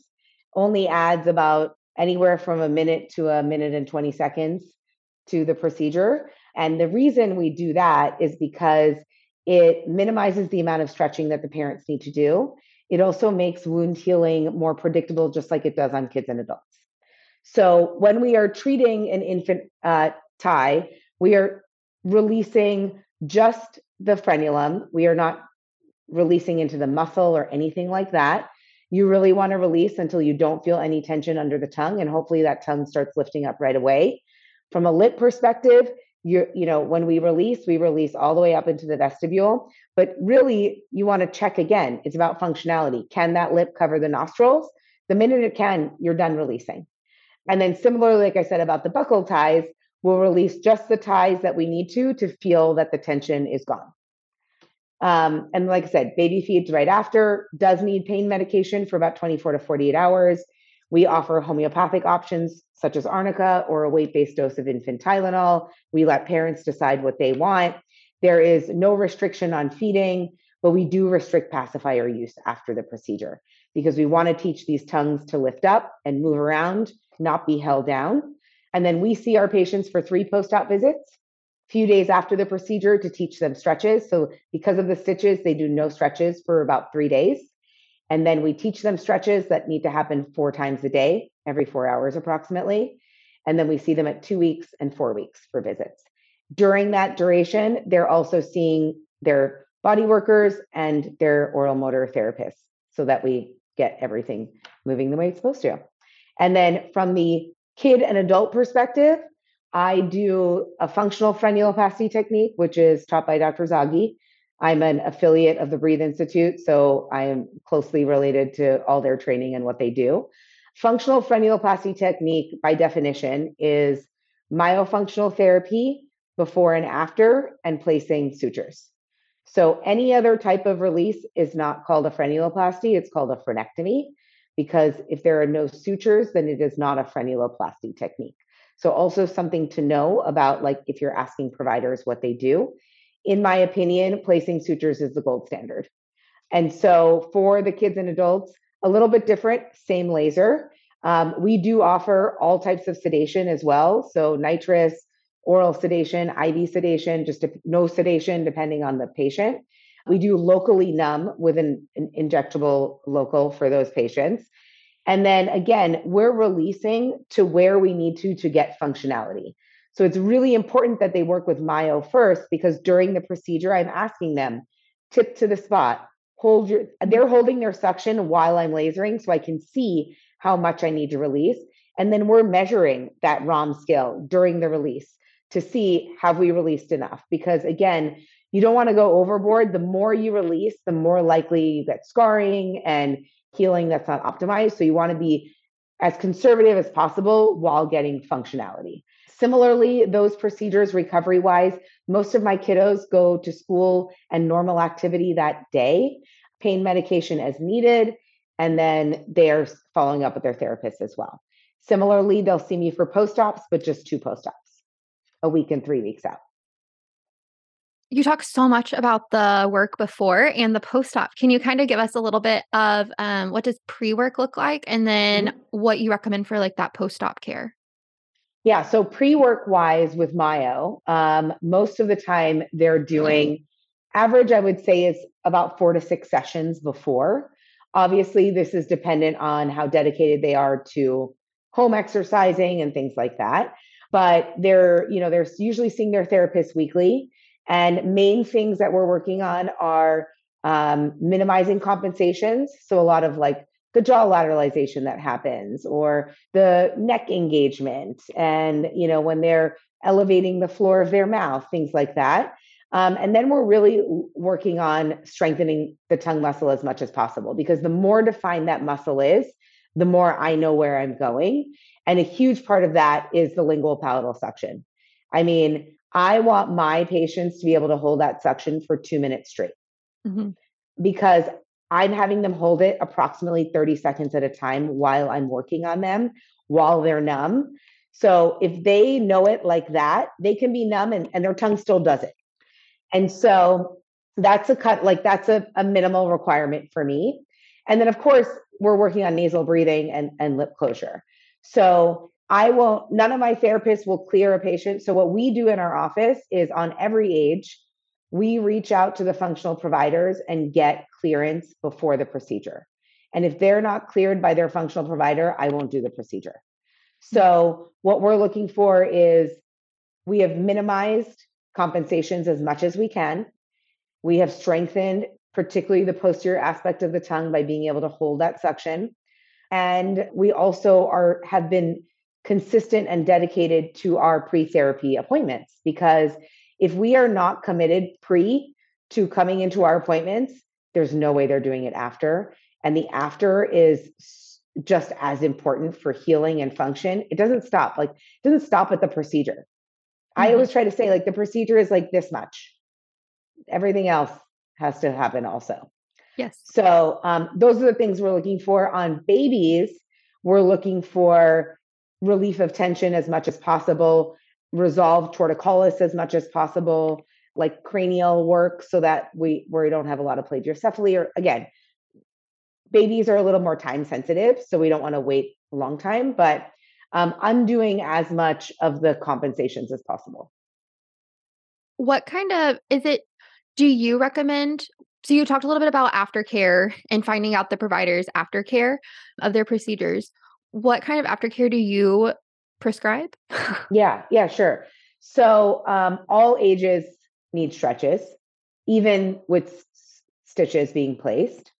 Only adds about anywhere from a minute to a minute and 20 seconds to the procedure. And the reason we do that is because it minimizes the amount of stretching that the parents need to do. It also makes wound healing more predictable, just like it does on kids and adults. So when we are treating an infant uh, tie, we are releasing just the frenulum. We are not releasing into the muscle or anything like that. You really want to release until you don't feel any tension under the tongue, and hopefully that tongue starts lifting up right away. From a lip perspective, you you know when we release, we release all the way up into the vestibule. But really, you want to check again. It's about functionality. Can that lip cover the nostrils? The minute it can, you're done releasing. And then similarly, like I said about the buccal ties, we'll release just the ties that we need to to feel that the tension is gone. Um, and like I said, baby feeds right after, does need pain medication for about 24 to 48 hours. We offer homeopathic options such as arnica or a weight based dose of infant Tylenol. We let parents decide what they want. There is no restriction on feeding, but we do restrict pacifier use after the procedure because we want to teach these tongues to lift up and move around, not be held down. And then we see our patients for three post op visits, few days after the procedure to teach them stretches. So, because of the stitches, they do no stretches for about three days. And then we teach them stretches that need to happen four times a day, every four hours approximately. And then we see them at two weeks and four weeks for visits. During that duration, they're also seeing their body workers and their oral motor therapists so that we get everything moving the way it's supposed to. And then from the kid and adult perspective, I do a functional frenuloplasty technique, which is taught by Dr. Zaghi. I'm an affiliate of the Breathe Institute, so I am closely related to all their training and what they do. Functional frenuloplasty technique, by definition, is myofunctional therapy before and after and placing sutures. So any other type of release is not called a frenuloplasty, it's called a frenectomy because if there are no sutures, then it is not a frenuloplasty technique. So also something to know about like if you're asking providers what they do in my opinion, placing sutures is the gold standard. And so for the kids and adults, a little bit different, same laser. Um, we do offer all types of sedation as well. So nitrous, oral sedation, IV sedation, just no sedation depending on the patient. We do locally numb with an, an injectable local for those patients. And then again, we're releasing to where we need to to get functionality. So it's really important that they work with Myo first because during the procedure, I'm asking them tip to the spot, hold your, they're holding their suction while I'm lasering so I can see how much I need to release. And then we're measuring that ROM scale during the release to see have we released enough? Because again, you don't want to go overboard. The more you release, the more likely you get scarring and healing that's not optimized. So you want to be as conservative as possible while getting functionality. Similarly, those procedures, recovery wise, most of my kiddos go to school and normal activity that day, pain medication as needed, and then they're following up with their therapist as well. Similarly, they'll see me for post ops, but just two post ops, a week and three weeks out. You talk so much about the work before and the post op. Can you kind of give us a little bit of um, what does pre work look like, and then mm-hmm. what you recommend for like that post op care? Yeah. So pre work wise with Myo, um, most of the time they're doing average, I would say, is about four to six sessions before. Obviously, this is dependent on how dedicated they are to home exercising and things like that. But they're, you know, they're usually seeing their therapist weekly. And main things that we're working on are um, minimizing compensations. So a lot of like the jaw lateralization that happens or the neck engagement and you know when they're elevating the floor of their mouth things like that. Um, and then we're really working on strengthening the tongue muscle as much as possible because the more defined that muscle is the more i know where i'm going. And a huge part of that is the lingual palatal suction I mean, I want my patients to be able to hold that suction for two minutes straight mm-hmm. because I'm having them hold it approximately 30 seconds at a time while I'm working on them while they're numb. So if they know it like that, they can be numb and, and their tongue still does it. And so that's a cut, like that's a, a minimal requirement for me. And then of course, we're working on nasal breathing and, and lip closure. So I won't, none of my therapists will clear a patient. So what we do in our office is on every age, we reach out to the functional providers and get clearance before the procedure. And if they're not cleared by their functional provider, I won't do the procedure. So, what we're looking for is we have minimized compensations as much as we can. We have strengthened, particularly the posterior aspect of the tongue, by being able to hold that suction. And we also are have been consistent and dedicated to our pre-therapy appointments because if we are not committed pre to coming into our appointments, there's no way they're doing it after. And the after is just as important for healing and function. It doesn't stop. Like, it doesn't stop at the procedure. Mm-hmm. I always try to say, like, the procedure is like this much. Everything else has to happen also. Yes. So um, those are the things we're looking for on babies. We're looking for relief of tension as much as possible, resolve torticollis as much as possible, like cranial work so that we where we don't have a lot of plagiocephaly or again babies are a little more time sensitive so we don't want to wait a long time but um, undoing as much of the compensations as possible. What kind of is it do you recommend so you talked a little bit about aftercare and finding out the providers aftercare of their procedures what kind of aftercare do you prescribe yeah yeah sure so um, all ages need stretches, even with stitches being placed.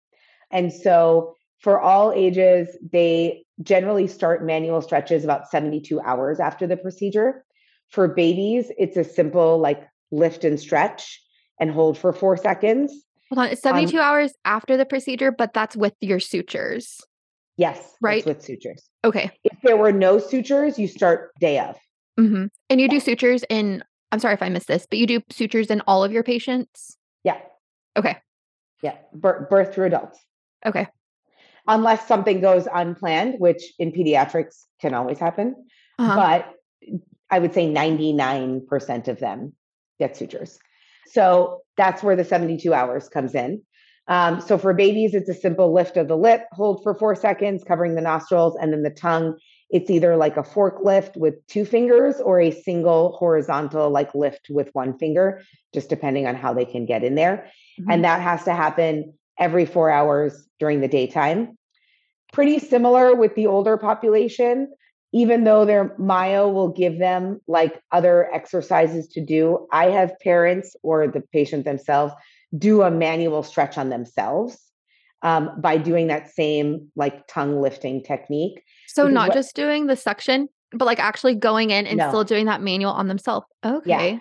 And so for all ages, they generally start manual stretches about 72 hours after the procedure. For babies, it's a simple like lift and stretch and hold for four seconds. Hold on, it's 72 um, hours after the procedure, but that's with your sutures. Yes, right. with sutures. Okay. If there were no sutures, you start day of. Mm-hmm. And you do sutures in I'm sorry if I missed this, but you do sutures in all of your patients? Yeah. Okay. Yeah. Birth, birth through adults. Okay. Unless something goes unplanned, which in pediatrics can always happen. Uh-huh. But I would say 99% of them get sutures. So that's where the 72 hours comes in. Um, so for babies, it's a simple lift of the lip, hold for four seconds, covering the nostrils, and then the tongue. It's either like a forklift with two fingers or a single horizontal like lift with one finger just depending on how they can get in there. Mm-hmm. and that has to happen every 4 hours during the daytime. Pretty similar with the older population even though their myo will give them like other exercises to do. I have parents or the patient themselves do a manual stretch on themselves um, by doing that same like tongue lifting technique so because not what, just doing the suction, but like actually going in and no. still doing that manual on themselves. Okay. Yeah.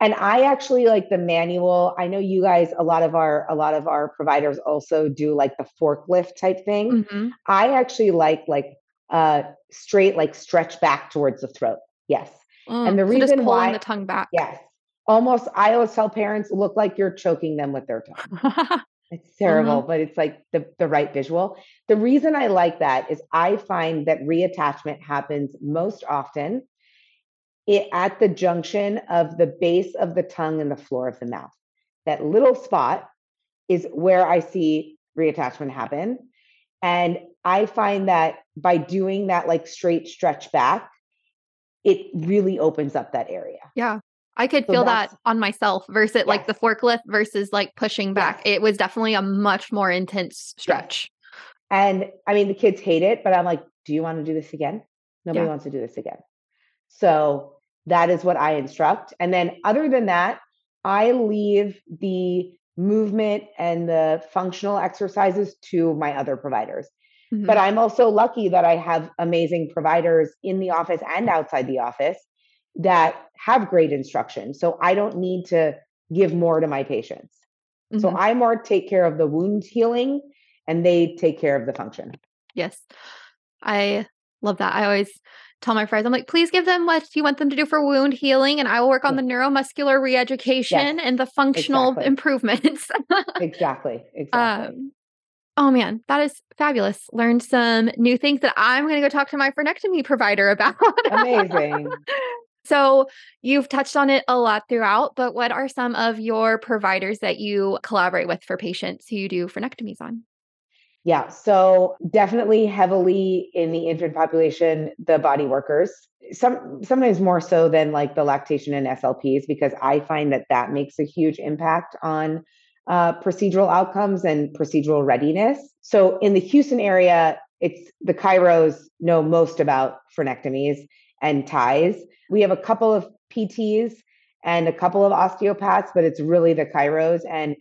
And I actually like the manual. I know you guys, a lot of our a lot of our providers also do like the forklift type thing. Mm-hmm. I actually like like uh straight like stretch back towards the throat. Yes. Mm, and the so reason why the tongue back. Yes. Almost I always tell parents look like you're choking them with their tongue. It's terrible, uh-huh. but it's like the, the right visual. The reason I like that is I find that reattachment happens most often it, at the junction of the base of the tongue and the floor of the mouth. That little spot is where I see reattachment happen. And I find that by doing that like straight stretch back, it really opens up that area. Yeah. I could so feel that on myself versus yes. like the forklift versus like pushing back. Yes. It was definitely a much more intense stretch. And I mean, the kids hate it, but I'm like, do you want to do this again? Nobody yeah. wants to do this again. So that is what I instruct. And then, other than that, I leave the movement and the functional exercises to my other providers. Mm-hmm. But I'm also lucky that I have amazing providers in the office and outside the office that have great instruction. So I don't need to give more to my patients. Mm-hmm. So I more take care of the wound healing and they take care of the function. Yes. I Love that. I always tell my friends, I'm like, please give them what you want them to do for wound healing, and I will work on the neuromuscular reeducation yes, and the functional exactly. improvements. exactly. Exactly. Um, oh man, that is fabulous. Learned some new things that I'm going to go talk to my frenectomy provider about. Amazing. So, you've touched on it a lot throughout, but what are some of your providers that you collaborate with for patients who you do frenectomies on? Yeah, so definitely heavily in the infant population, the body workers. Some sometimes more so than like the lactation and SLPs because I find that that makes a huge impact on uh, procedural outcomes and procedural readiness. So in the Houston area, it's the chiros know most about frenectomies and ties. We have a couple of PTs and a couple of osteopaths, but it's really the chiros. And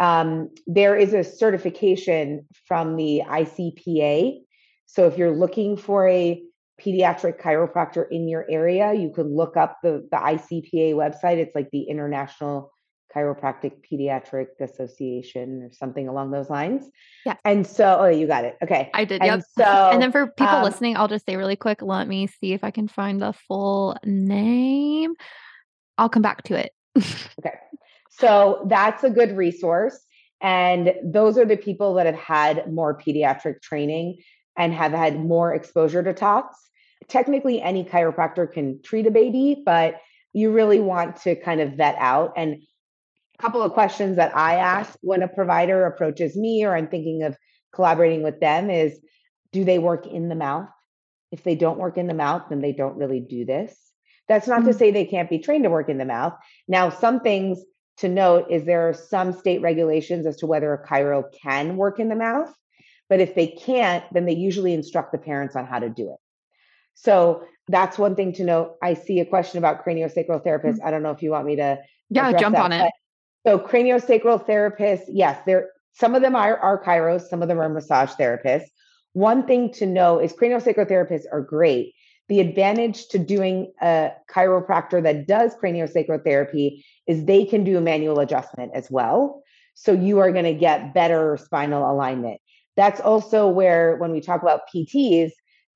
um, there is a certification from the ICPA. So if you're looking for a pediatric chiropractor in your area, you could look up the, the ICPA website. It's like the International Chiropractic Pediatric Association or something along those lines. Yeah. And so, oh, you got it. Okay. I did. And yep. So, and then for people um, listening, I'll just say really quick, let me see if I can find the full name. I'll come back to it. okay. So that's a good resource. And those are the people that have had more pediatric training and have had more exposure to TOTS. Technically, any chiropractor can treat a baby, but you really want to kind of vet out. And couple of questions that I ask when a provider approaches me or I'm thinking of collaborating with them is do they work in the mouth? If they don't work in the mouth, then they don't really do this. That's not mm-hmm. to say they can't be trained to work in the mouth. Now, some things to note is there are some state regulations as to whether a chiro can work in the mouth, but if they can't, then they usually instruct the parents on how to do it. So that's one thing to note. I see a question about craniosacral therapists. Mm-hmm. I don't know if you want me to yeah jump that, on it. So craniosacral therapists, yes, there some of them are, are chiros, some of them are massage therapists. One thing to know is craniosacral therapists are great. The advantage to doing a chiropractor that does craniosacral therapy is they can do a manual adjustment as well. So you are going to get better spinal alignment. That's also where, when we talk about PTs,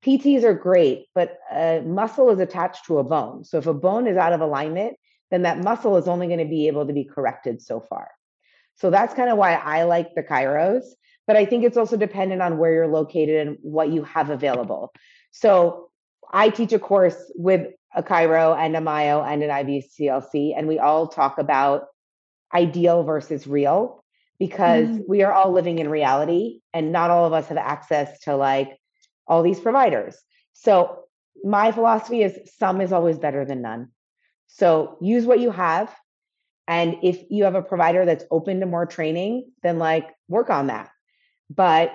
PTs are great, but a muscle is attached to a bone. So if a bone is out of alignment, then that muscle is only going to be able to be corrected so far. So that's kind of why I like the chiros. But I think it's also dependent on where you're located and what you have available. So I teach a course with a chiro and a myo and an IBCLC, and we all talk about ideal versus real because mm. we are all living in reality and not all of us have access to like all these providers. So my philosophy is some is always better than none. So use what you have. And if you have a provider that's open to more training, then like work on that. But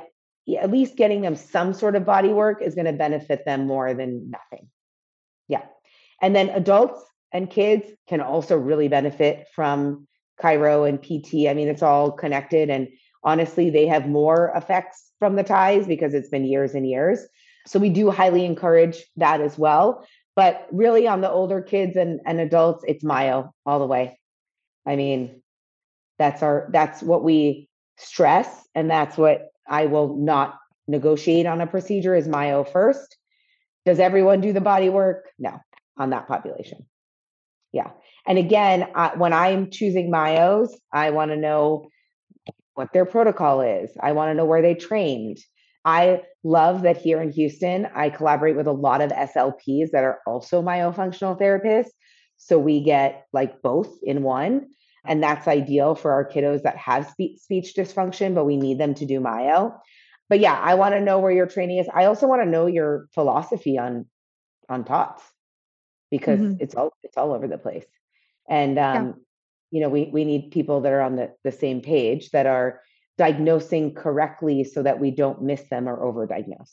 at least getting them some sort of body work is going to benefit them more than nothing. Yeah. And then adults and kids can also really benefit from chiro and PT. I mean, it's all connected. And honestly, they have more effects from the ties because it's been years and years. So we do highly encourage that as well. But really, on the older kids and, and adults, it's myo all the way. I mean, that's our that's what we stress, and that's what I will not negotiate on a procedure is myo first. Does everyone do the body work? No, on that population. Yeah. And again, I, when I'm choosing myos, I want to know what their protocol is. I want to know where they trained. I love that here in Houston, I collaborate with a lot of SLPs that are also myofunctional therapists. So we get like both in one. And that's ideal for our kiddos that have spe- speech dysfunction, but we need them to do myo. But yeah, I want to know where your training is. I also want to know your philosophy on on TOTS because mm-hmm. it's all it's all over the place. And um, yeah. you know, we we need people that are on the, the same page that are diagnosing correctly so that we don't miss them or overdiagnose.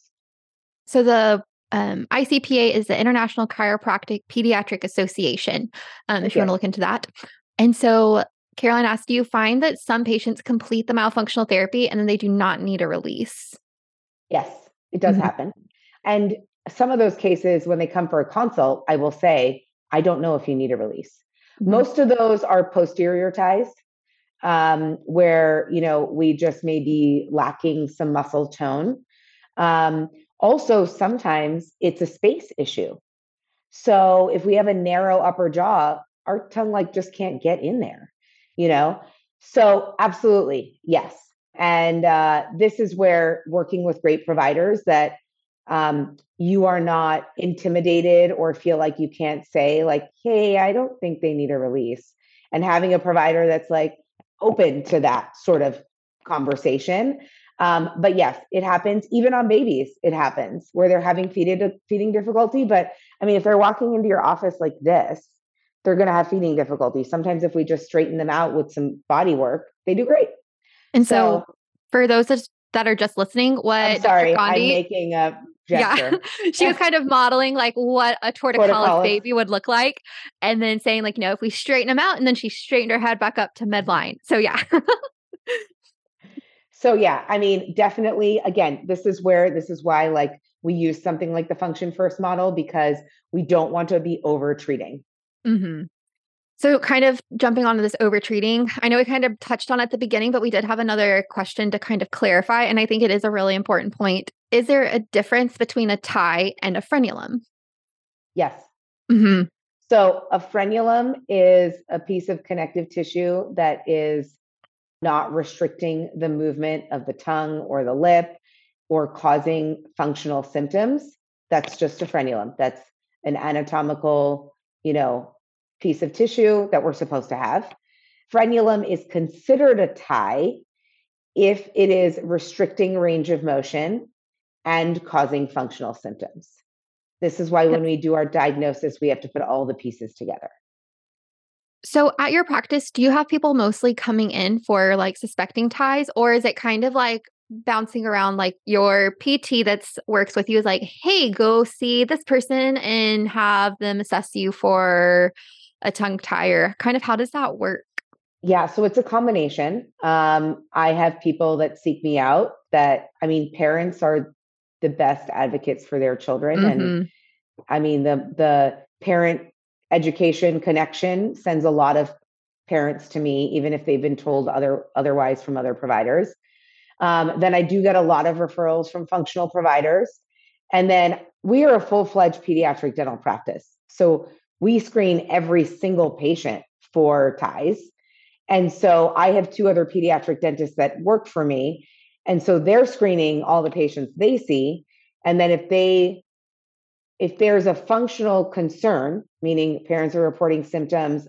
So the um, ICPA is the International Chiropractic Pediatric Association, um, if you want to look into that. And so, Caroline asked, do you find that some patients complete the myofunctional therapy and then they do not need a release? Yes, it does mm-hmm. happen. And some of those cases, when they come for a consult, I will say, I don't know if you need a release. Mm-hmm. Most of those are posterior ties um, where you know we just may be lacking some muscle tone. Um, Also, sometimes it's a space issue. So if we have a narrow upper jaw, our tongue like just can't get in there, you know? So absolutely, yes. And uh, this is where working with great providers that um, you are not intimidated or feel like you can't say like, hey, I don't think they need a release. And having a provider that's like open to that sort of conversation um, but yes, it happens even on babies. It happens where they're having feeding feeding difficulty. But I mean, if they're walking into your office like this, they're going to have feeding difficulty. Sometimes if we just straighten them out with some body work, they do great. And so, so for those that are just listening, what I'm sorry, Gandhi, I'm making a gesture. Yeah. she was kind of modeling like what a torticollis, torticollis, baby would look like. And then saying, like, you know, if we straighten them out, and then she straightened her head back up to midline. So yeah. So yeah, I mean, definitely again, this is where this is why like we use something like the function first model because we don't want to be over treating. Mm-hmm. So, kind of jumping onto this over treating, I know we kind of touched on at the beginning, but we did have another question to kind of clarify. And I think it is a really important point. Is there a difference between a tie and a frenulum? Yes. Mm-hmm. So, a frenulum is a piece of connective tissue that is not restricting the movement of the tongue or the lip or causing functional symptoms, that's just a frenulum. That's an anatomical, you know, piece of tissue that we're supposed to have. Frenulum is considered a tie if it is restricting range of motion and causing functional symptoms. This is why when we do our diagnosis, we have to put all the pieces together. So at your practice, do you have people mostly coming in for like suspecting ties or is it kind of like bouncing around like your PT that's works with you is like, "Hey, go see this person and have them assess you for a tongue tie." Or kind of how does that work? Yeah, so it's a combination. Um, I have people that seek me out that I mean, parents are the best advocates for their children mm-hmm. and I mean the the parent education connection sends a lot of parents to me, even if they've been told other otherwise from other providers. Um, then I do get a lot of referrals from functional providers. And then we are a full fledged pediatric dental practice. So we screen every single patient for ties. And so I have two other pediatric dentists that work for me. And so they're screening all the patients they see. And then if they if there's a functional concern, meaning parents are reporting symptoms,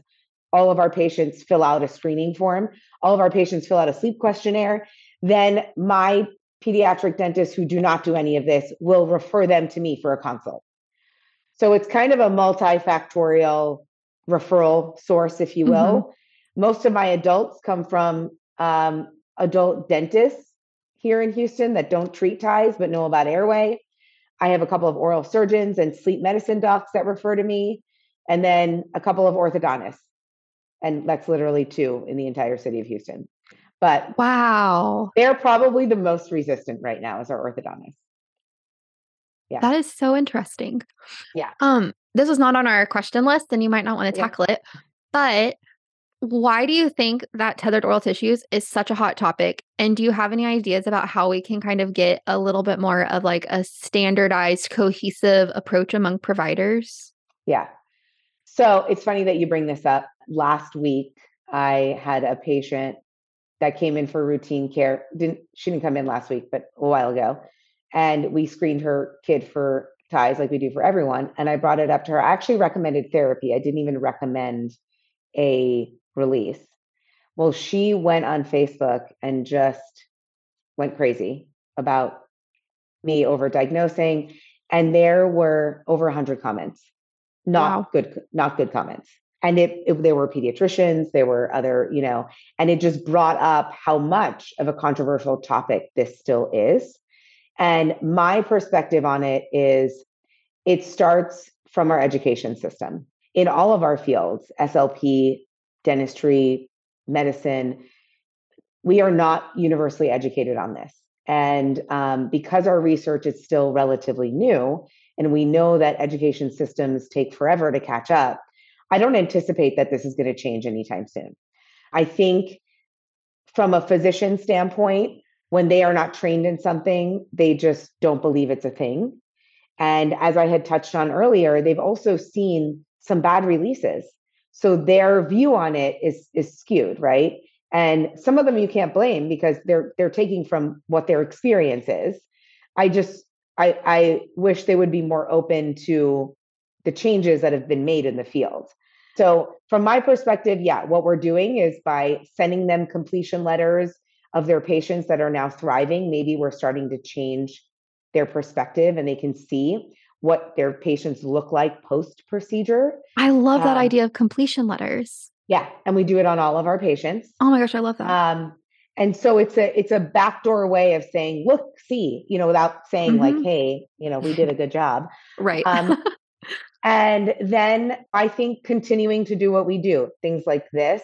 all of our patients fill out a screening form, all of our patients fill out a sleep questionnaire, then my pediatric dentists who do not do any of this will refer them to me for a consult. So it's kind of a multifactorial referral source, if you will. Mm-hmm. Most of my adults come from um, adult dentists here in Houston that don't treat ties but know about airway. I have a couple of oral surgeons and sleep medicine docs that refer to me, and then a couple of orthodontists. And that's literally two in the entire city of Houston. But wow, they're probably the most resistant right now as our orthodontists. Yeah. That is so interesting. Yeah. Um, this was not on our question list, and you might not want to tackle it, but why do you think that tethered oral tissues is such a hot topic? And do you have any ideas about how we can kind of get a little bit more of like a standardized, cohesive approach among providers? Yeah. So it's funny that you bring this up. Last week, I had a patient that came in for routine care. Didn't she didn't come in last week, but a while ago. And we screened her kid for ties like we do for everyone. And I brought it up to her. I actually recommended therapy. I didn't even recommend a release. Well, she went on Facebook and just went crazy about me over diagnosing. And there were over 100 comments, not wow. good, not good comments. And it, it, there were pediatricians, there were other, you know, and it just brought up how much of a controversial topic this still is. And my perspective on it is it starts from our education system in all of our fields, SLP, dentistry, medicine, we are not universally educated on this. And um, because our research is still relatively new, and we know that education systems take forever to catch up, I don't anticipate that this is going to change anytime soon. I think from a physician standpoint, when they are not trained in something, they just don't believe it's a thing. And as I had touched on earlier, they've also seen some bad releases. So their view on it is is skewed, right? And some of them you can't blame because they're they're taking from what their experience is. I just I I wish they would be more open to the changes that have been made in the field. So from my perspective, yeah, what we're doing is by sending them completion letters of their patients that are now thriving, maybe we're starting to change their perspective and they can see what their patients look like post procedure. I love that um, idea of completion letters. Yeah, and we do it on all of our patients. Oh my gosh, I love that. Um, and so it's a it's a backdoor way of saying, look, see, you know, without saying mm-hmm. like, hey, you know, we did a good job. Right. Um, and then I think continuing to do what we do, things like this,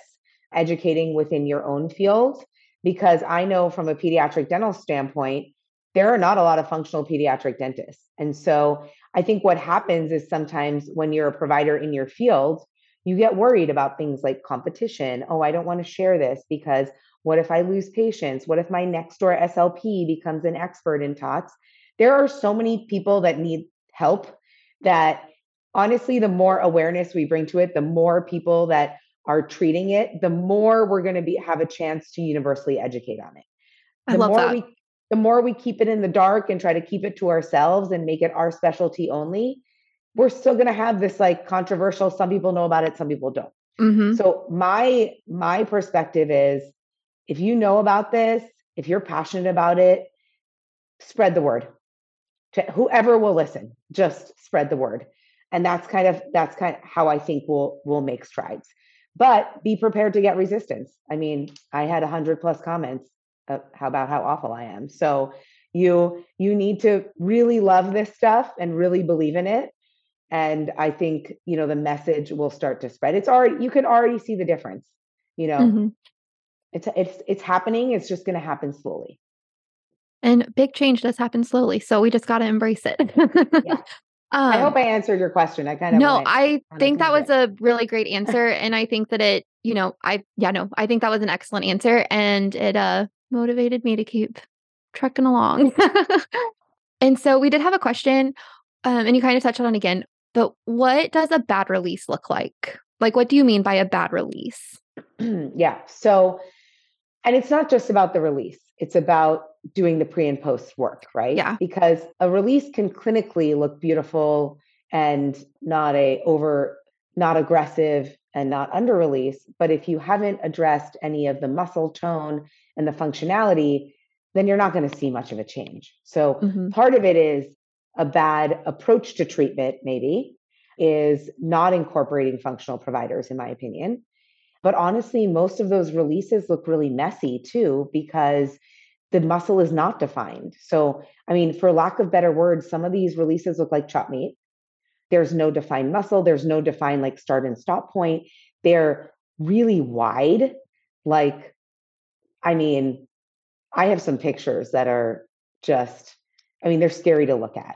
educating within your own field, because I know from a pediatric dental standpoint, there are not a lot of functional pediatric dentists. And so I think what happens is sometimes when you're a provider in your field, you get worried about things like competition. Oh, I don't want to share this because what if I lose patients? What if my next door SLP becomes an expert in TOTS? There are so many people that need help that honestly, the more awareness we bring to it, the more people that are treating it, the more we're going to be have a chance to universally educate on it. The I love more that. we the more we keep it in the dark and try to keep it to ourselves and make it our specialty only, we're still going to have this like controversial some people know about it, some people don't. Mm-hmm. So my my perspective is if you know about this, if you're passionate about it, spread the word. To whoever will listen, just spread the word. And that's kind of that's kind of how I think we'll we'll make strides but be prepared to get resistance. I mean, I had a hundred plus comments how about how awful I am. So you you need to really love this stuff and really believe in it. And I think you know the message will start to spread. It's already you can already see the difference. You know, mm-hmm. it's it's it's happening. It's just going to happen slowly. And big change does happen slowly. So we just got to embrace it. yeah. Um, I hope I answered your question. I kind of no. I think that was a really great answer, and I think that it, you know, I yeah no, I think that was an excellent answer, and it uh motivated me to keep trucking along. and so we did have a question, um, and you kind of touched on it again. But what does a bad release look like? Like, what do you mean by a bad release? yeah. So, and it's not just about the release it's about doing the pre and post work, right? Yeah. Because a release can clinically look beautiful and not a over not aggressive and not under release, but if you haven't addressed any of the muscle tone and the functionality, then you're not going to see much of a change. So mm-hmm. part of it is a bad approach to treatment maybe is not incorporating functional providers in my opinion but honestly, most of those releases look really messy too, because the muscle is not defined. So, I mean, for lack of better words, some of these releases look like chop meat. There's no defined muscle, there's no defined like start and stop point. They're really wide. Like, I mean, I have some pictures that are just, I mean, they're scary to look at.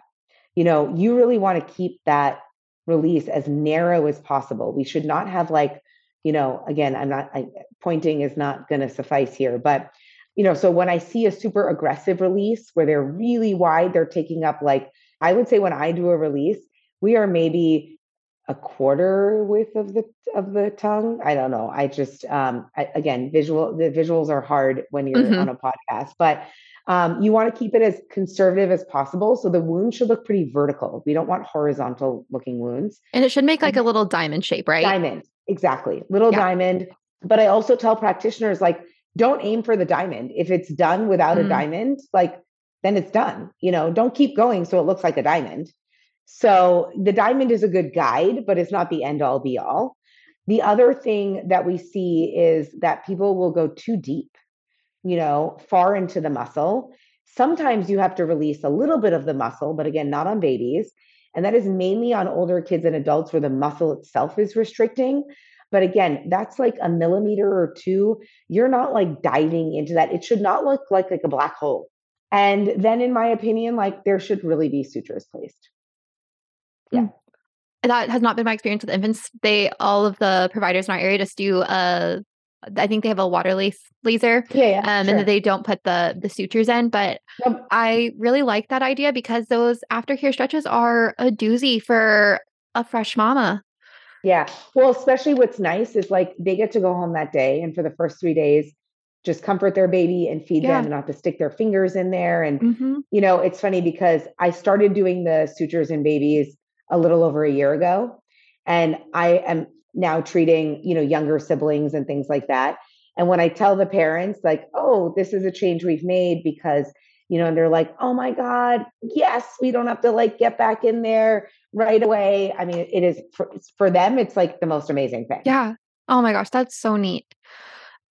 You know, you really want to keep that release as narrow as possible. We should not have like you know again i'm not I, pointing is not going to suffice here but you know so when i see a super aggressive release where they're really wide they're taking up like i would say when i do a release we are maybe a quarter width of the of the tongue i don't know i just um I, again visual the visuals are hard when you're mm-hmm. on a podcast but um, you want to keep it as conservative as possible. So the wound should look pretty vertical. We don't want horizontal looking wounds. And it should make like a little diamond shape, right? Diamond. Exactly. Little yeah. diamond. But I also tell practitioners like, don't aim for the diamond. If it's done without mm. a diamond, like then it's done. You know, don't keep going so it looks like a diamond. So the diamond is a good guide, but it's not the end all be all. The other thing that we see is that people will go too deep, you know, far into the muscle. Sometimes you have to release a little bit of the muscle, but again, not on babies. And that is mainly on older kids and adults where the muscle itself is restricting. But again, that's like a millimeter or two. You're not like diving into that. It should not look like like a black hole. And then in my opinion, like there should really be sutures placed. Yeah. That has not been my experience with infants. They all of the providers in our area just do a I think they have a Waterlase laser. Yeah, yeah. Um, sure. and they don't put the the sutures in, but Yep. I really like that idea because those aftercare stretches are a doozy for a fresh mama. Yeah. Well, especially what's nice is like they get to go home that day and for the first three days, just comfort their baby and feed Yeah. them and not to stick their fingers in there. And, hmm you know, it's funny because I started doing the sutures in babies a little over a year ago. And I am now treating, you know, younger siblings and things like that. And when I tell the parents, like, oh, this is a change we've made because, you know, and they're like, oh my God, yes, we don't have to like get back in there right away. I mean, it is for, for them, it's like the most amazing thing. Yeah. Oh my gosh, that's so neat.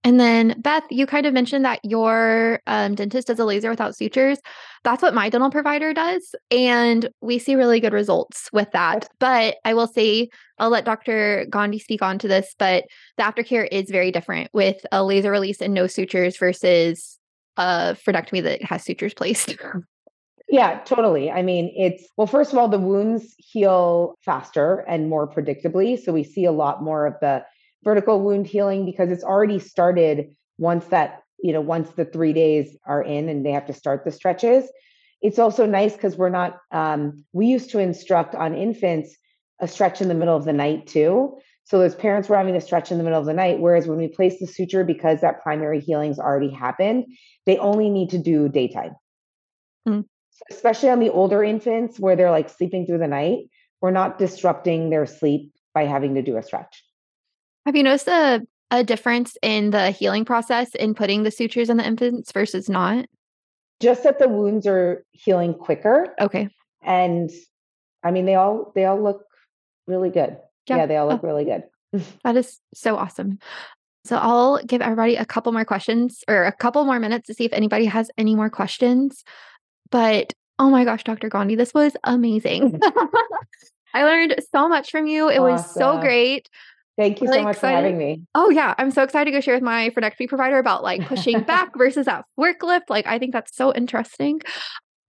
And then Beth, you kind of mentioned that your um, dentist does a laser without sutures. That's what my dental provider does, and we see really good results with that. But I will say, I'll let Dr. Gandhi speak on to this, but the aftercare is very different with a laser release and no sutures versus a frenectomy that has sutures placed. Yeah, totally. I mean, it's well, first of all, the wounds heal faster and more predictably. So we see a lot more of the vertical wound healing because it's already started once that, you know, once the three days are in and they have to start the stretches. It's also nice because we're not, um, we used to instruct on infants a stretch in the middle of the night too. So those parents were having a stretch in the middle of the night. Whereas when we place the suture, because that primary healing's already happened, they only need to do daytime especially on the older infants where they're like sleeping through the night, we're not disrupting their sleep by having to do a stretch. Have you noticed a, a difference in the healing process in putting the sutures in the infants versus not? Just that the wounds are healing quicker Okay. and I mean they all they all look really good. Yeah. Yeah, they all Oh. look really good. That is so awesome. So I'll give everybody a couple more questions or a couple more minutes to see if anybody has any more questions. But oh my gosh, Dr. Gandhi, this was amazing. I learned so much from you. It was so great. Thank you so much excited. for having me. Oh yeah, I'm so excited to go share with my frenectomy provider about like pushing back versus that forklift. Like I think that's so interesting.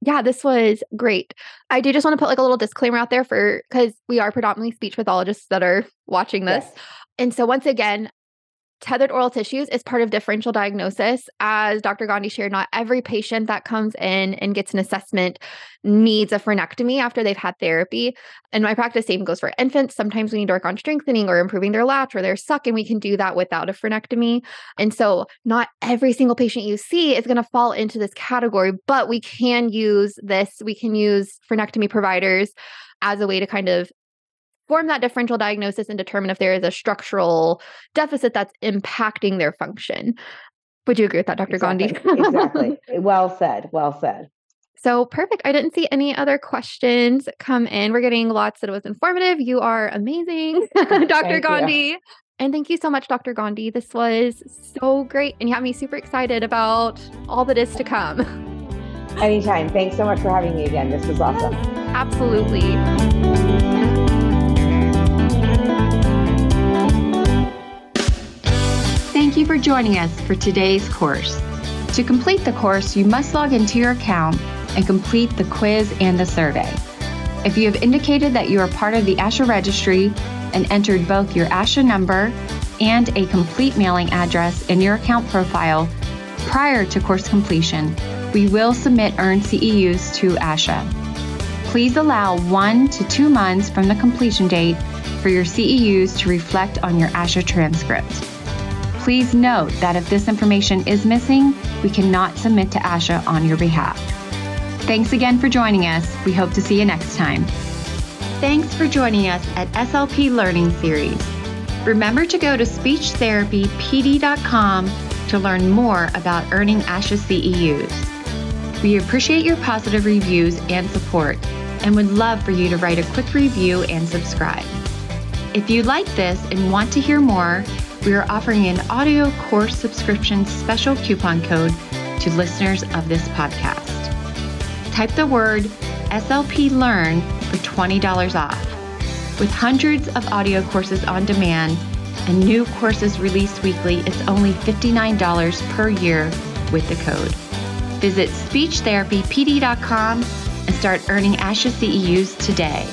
Yeah, this was great. I do just want to put like a little disclaimer out there for because we are predominantly speech pathologists that are watching this. Yes. And so, once again, tethered oral tissues is part of differential diagnosis. As Dr. Gandhi shared, not every patient that comes in and gets an assessment needs a frenectomy after they've had therapy. And my practice same goes for infants. Sometimes we need to work on strengthening or improving their latch or their suck, and we can do that without a frenectomy. And so, not every single patient you see is going to fall into this category, but we can use this, we can use frenectomy providers as a way to kind of form that differential diagnosis and determine if there is a structural deficit that's impacting their function. Would you agree with that, Dr. Gandhi? Exactly. exactly. Eh, well said. Well said. So perfect. I didn't see any other questions come in. We're getting lots that it was informative. You are amazing, Dr. Thank you. Gandhi. And thank you so much, Dr. Gandhi. This was so great. And you have me super excited about all that is to come. Anytime. Thanks so much for having me again. This was awesome. Absolutely. For joining us for today's course. To complete the course, you must log into your account and complete the quiz and the survey. If you have indicated that you are part of the ASHA registry and entered both your ASHA number and a complete mailing address in your account profile prior to course completion, we will submit earned CEUs to ASHA. Please allow one to two months from the completion date for your CEUs to reflect on your ASHA transcript. Please note that if this information is missing, we cannot submit to ASHA on your behalf. Thanks again for joining us. We hope to see you next time. Thanks for joining us at SLP Learning Series. Remember to go to speechtherapypd.com to learn more about earning ASHA CEUs. We appreciate your positive reviews and support and would love for you to write a quick review and subscribe. If you like this and want to hear more, we are offering an audio course subscription special coupon code to listeners of this podcast. Type the word SLP Learn for $20 off. With hundreds of audio courses on demand and new courses released weekly, it's only $59 per year with the code. Visit speechtherapypd.com and start earning ASHA CEUs today.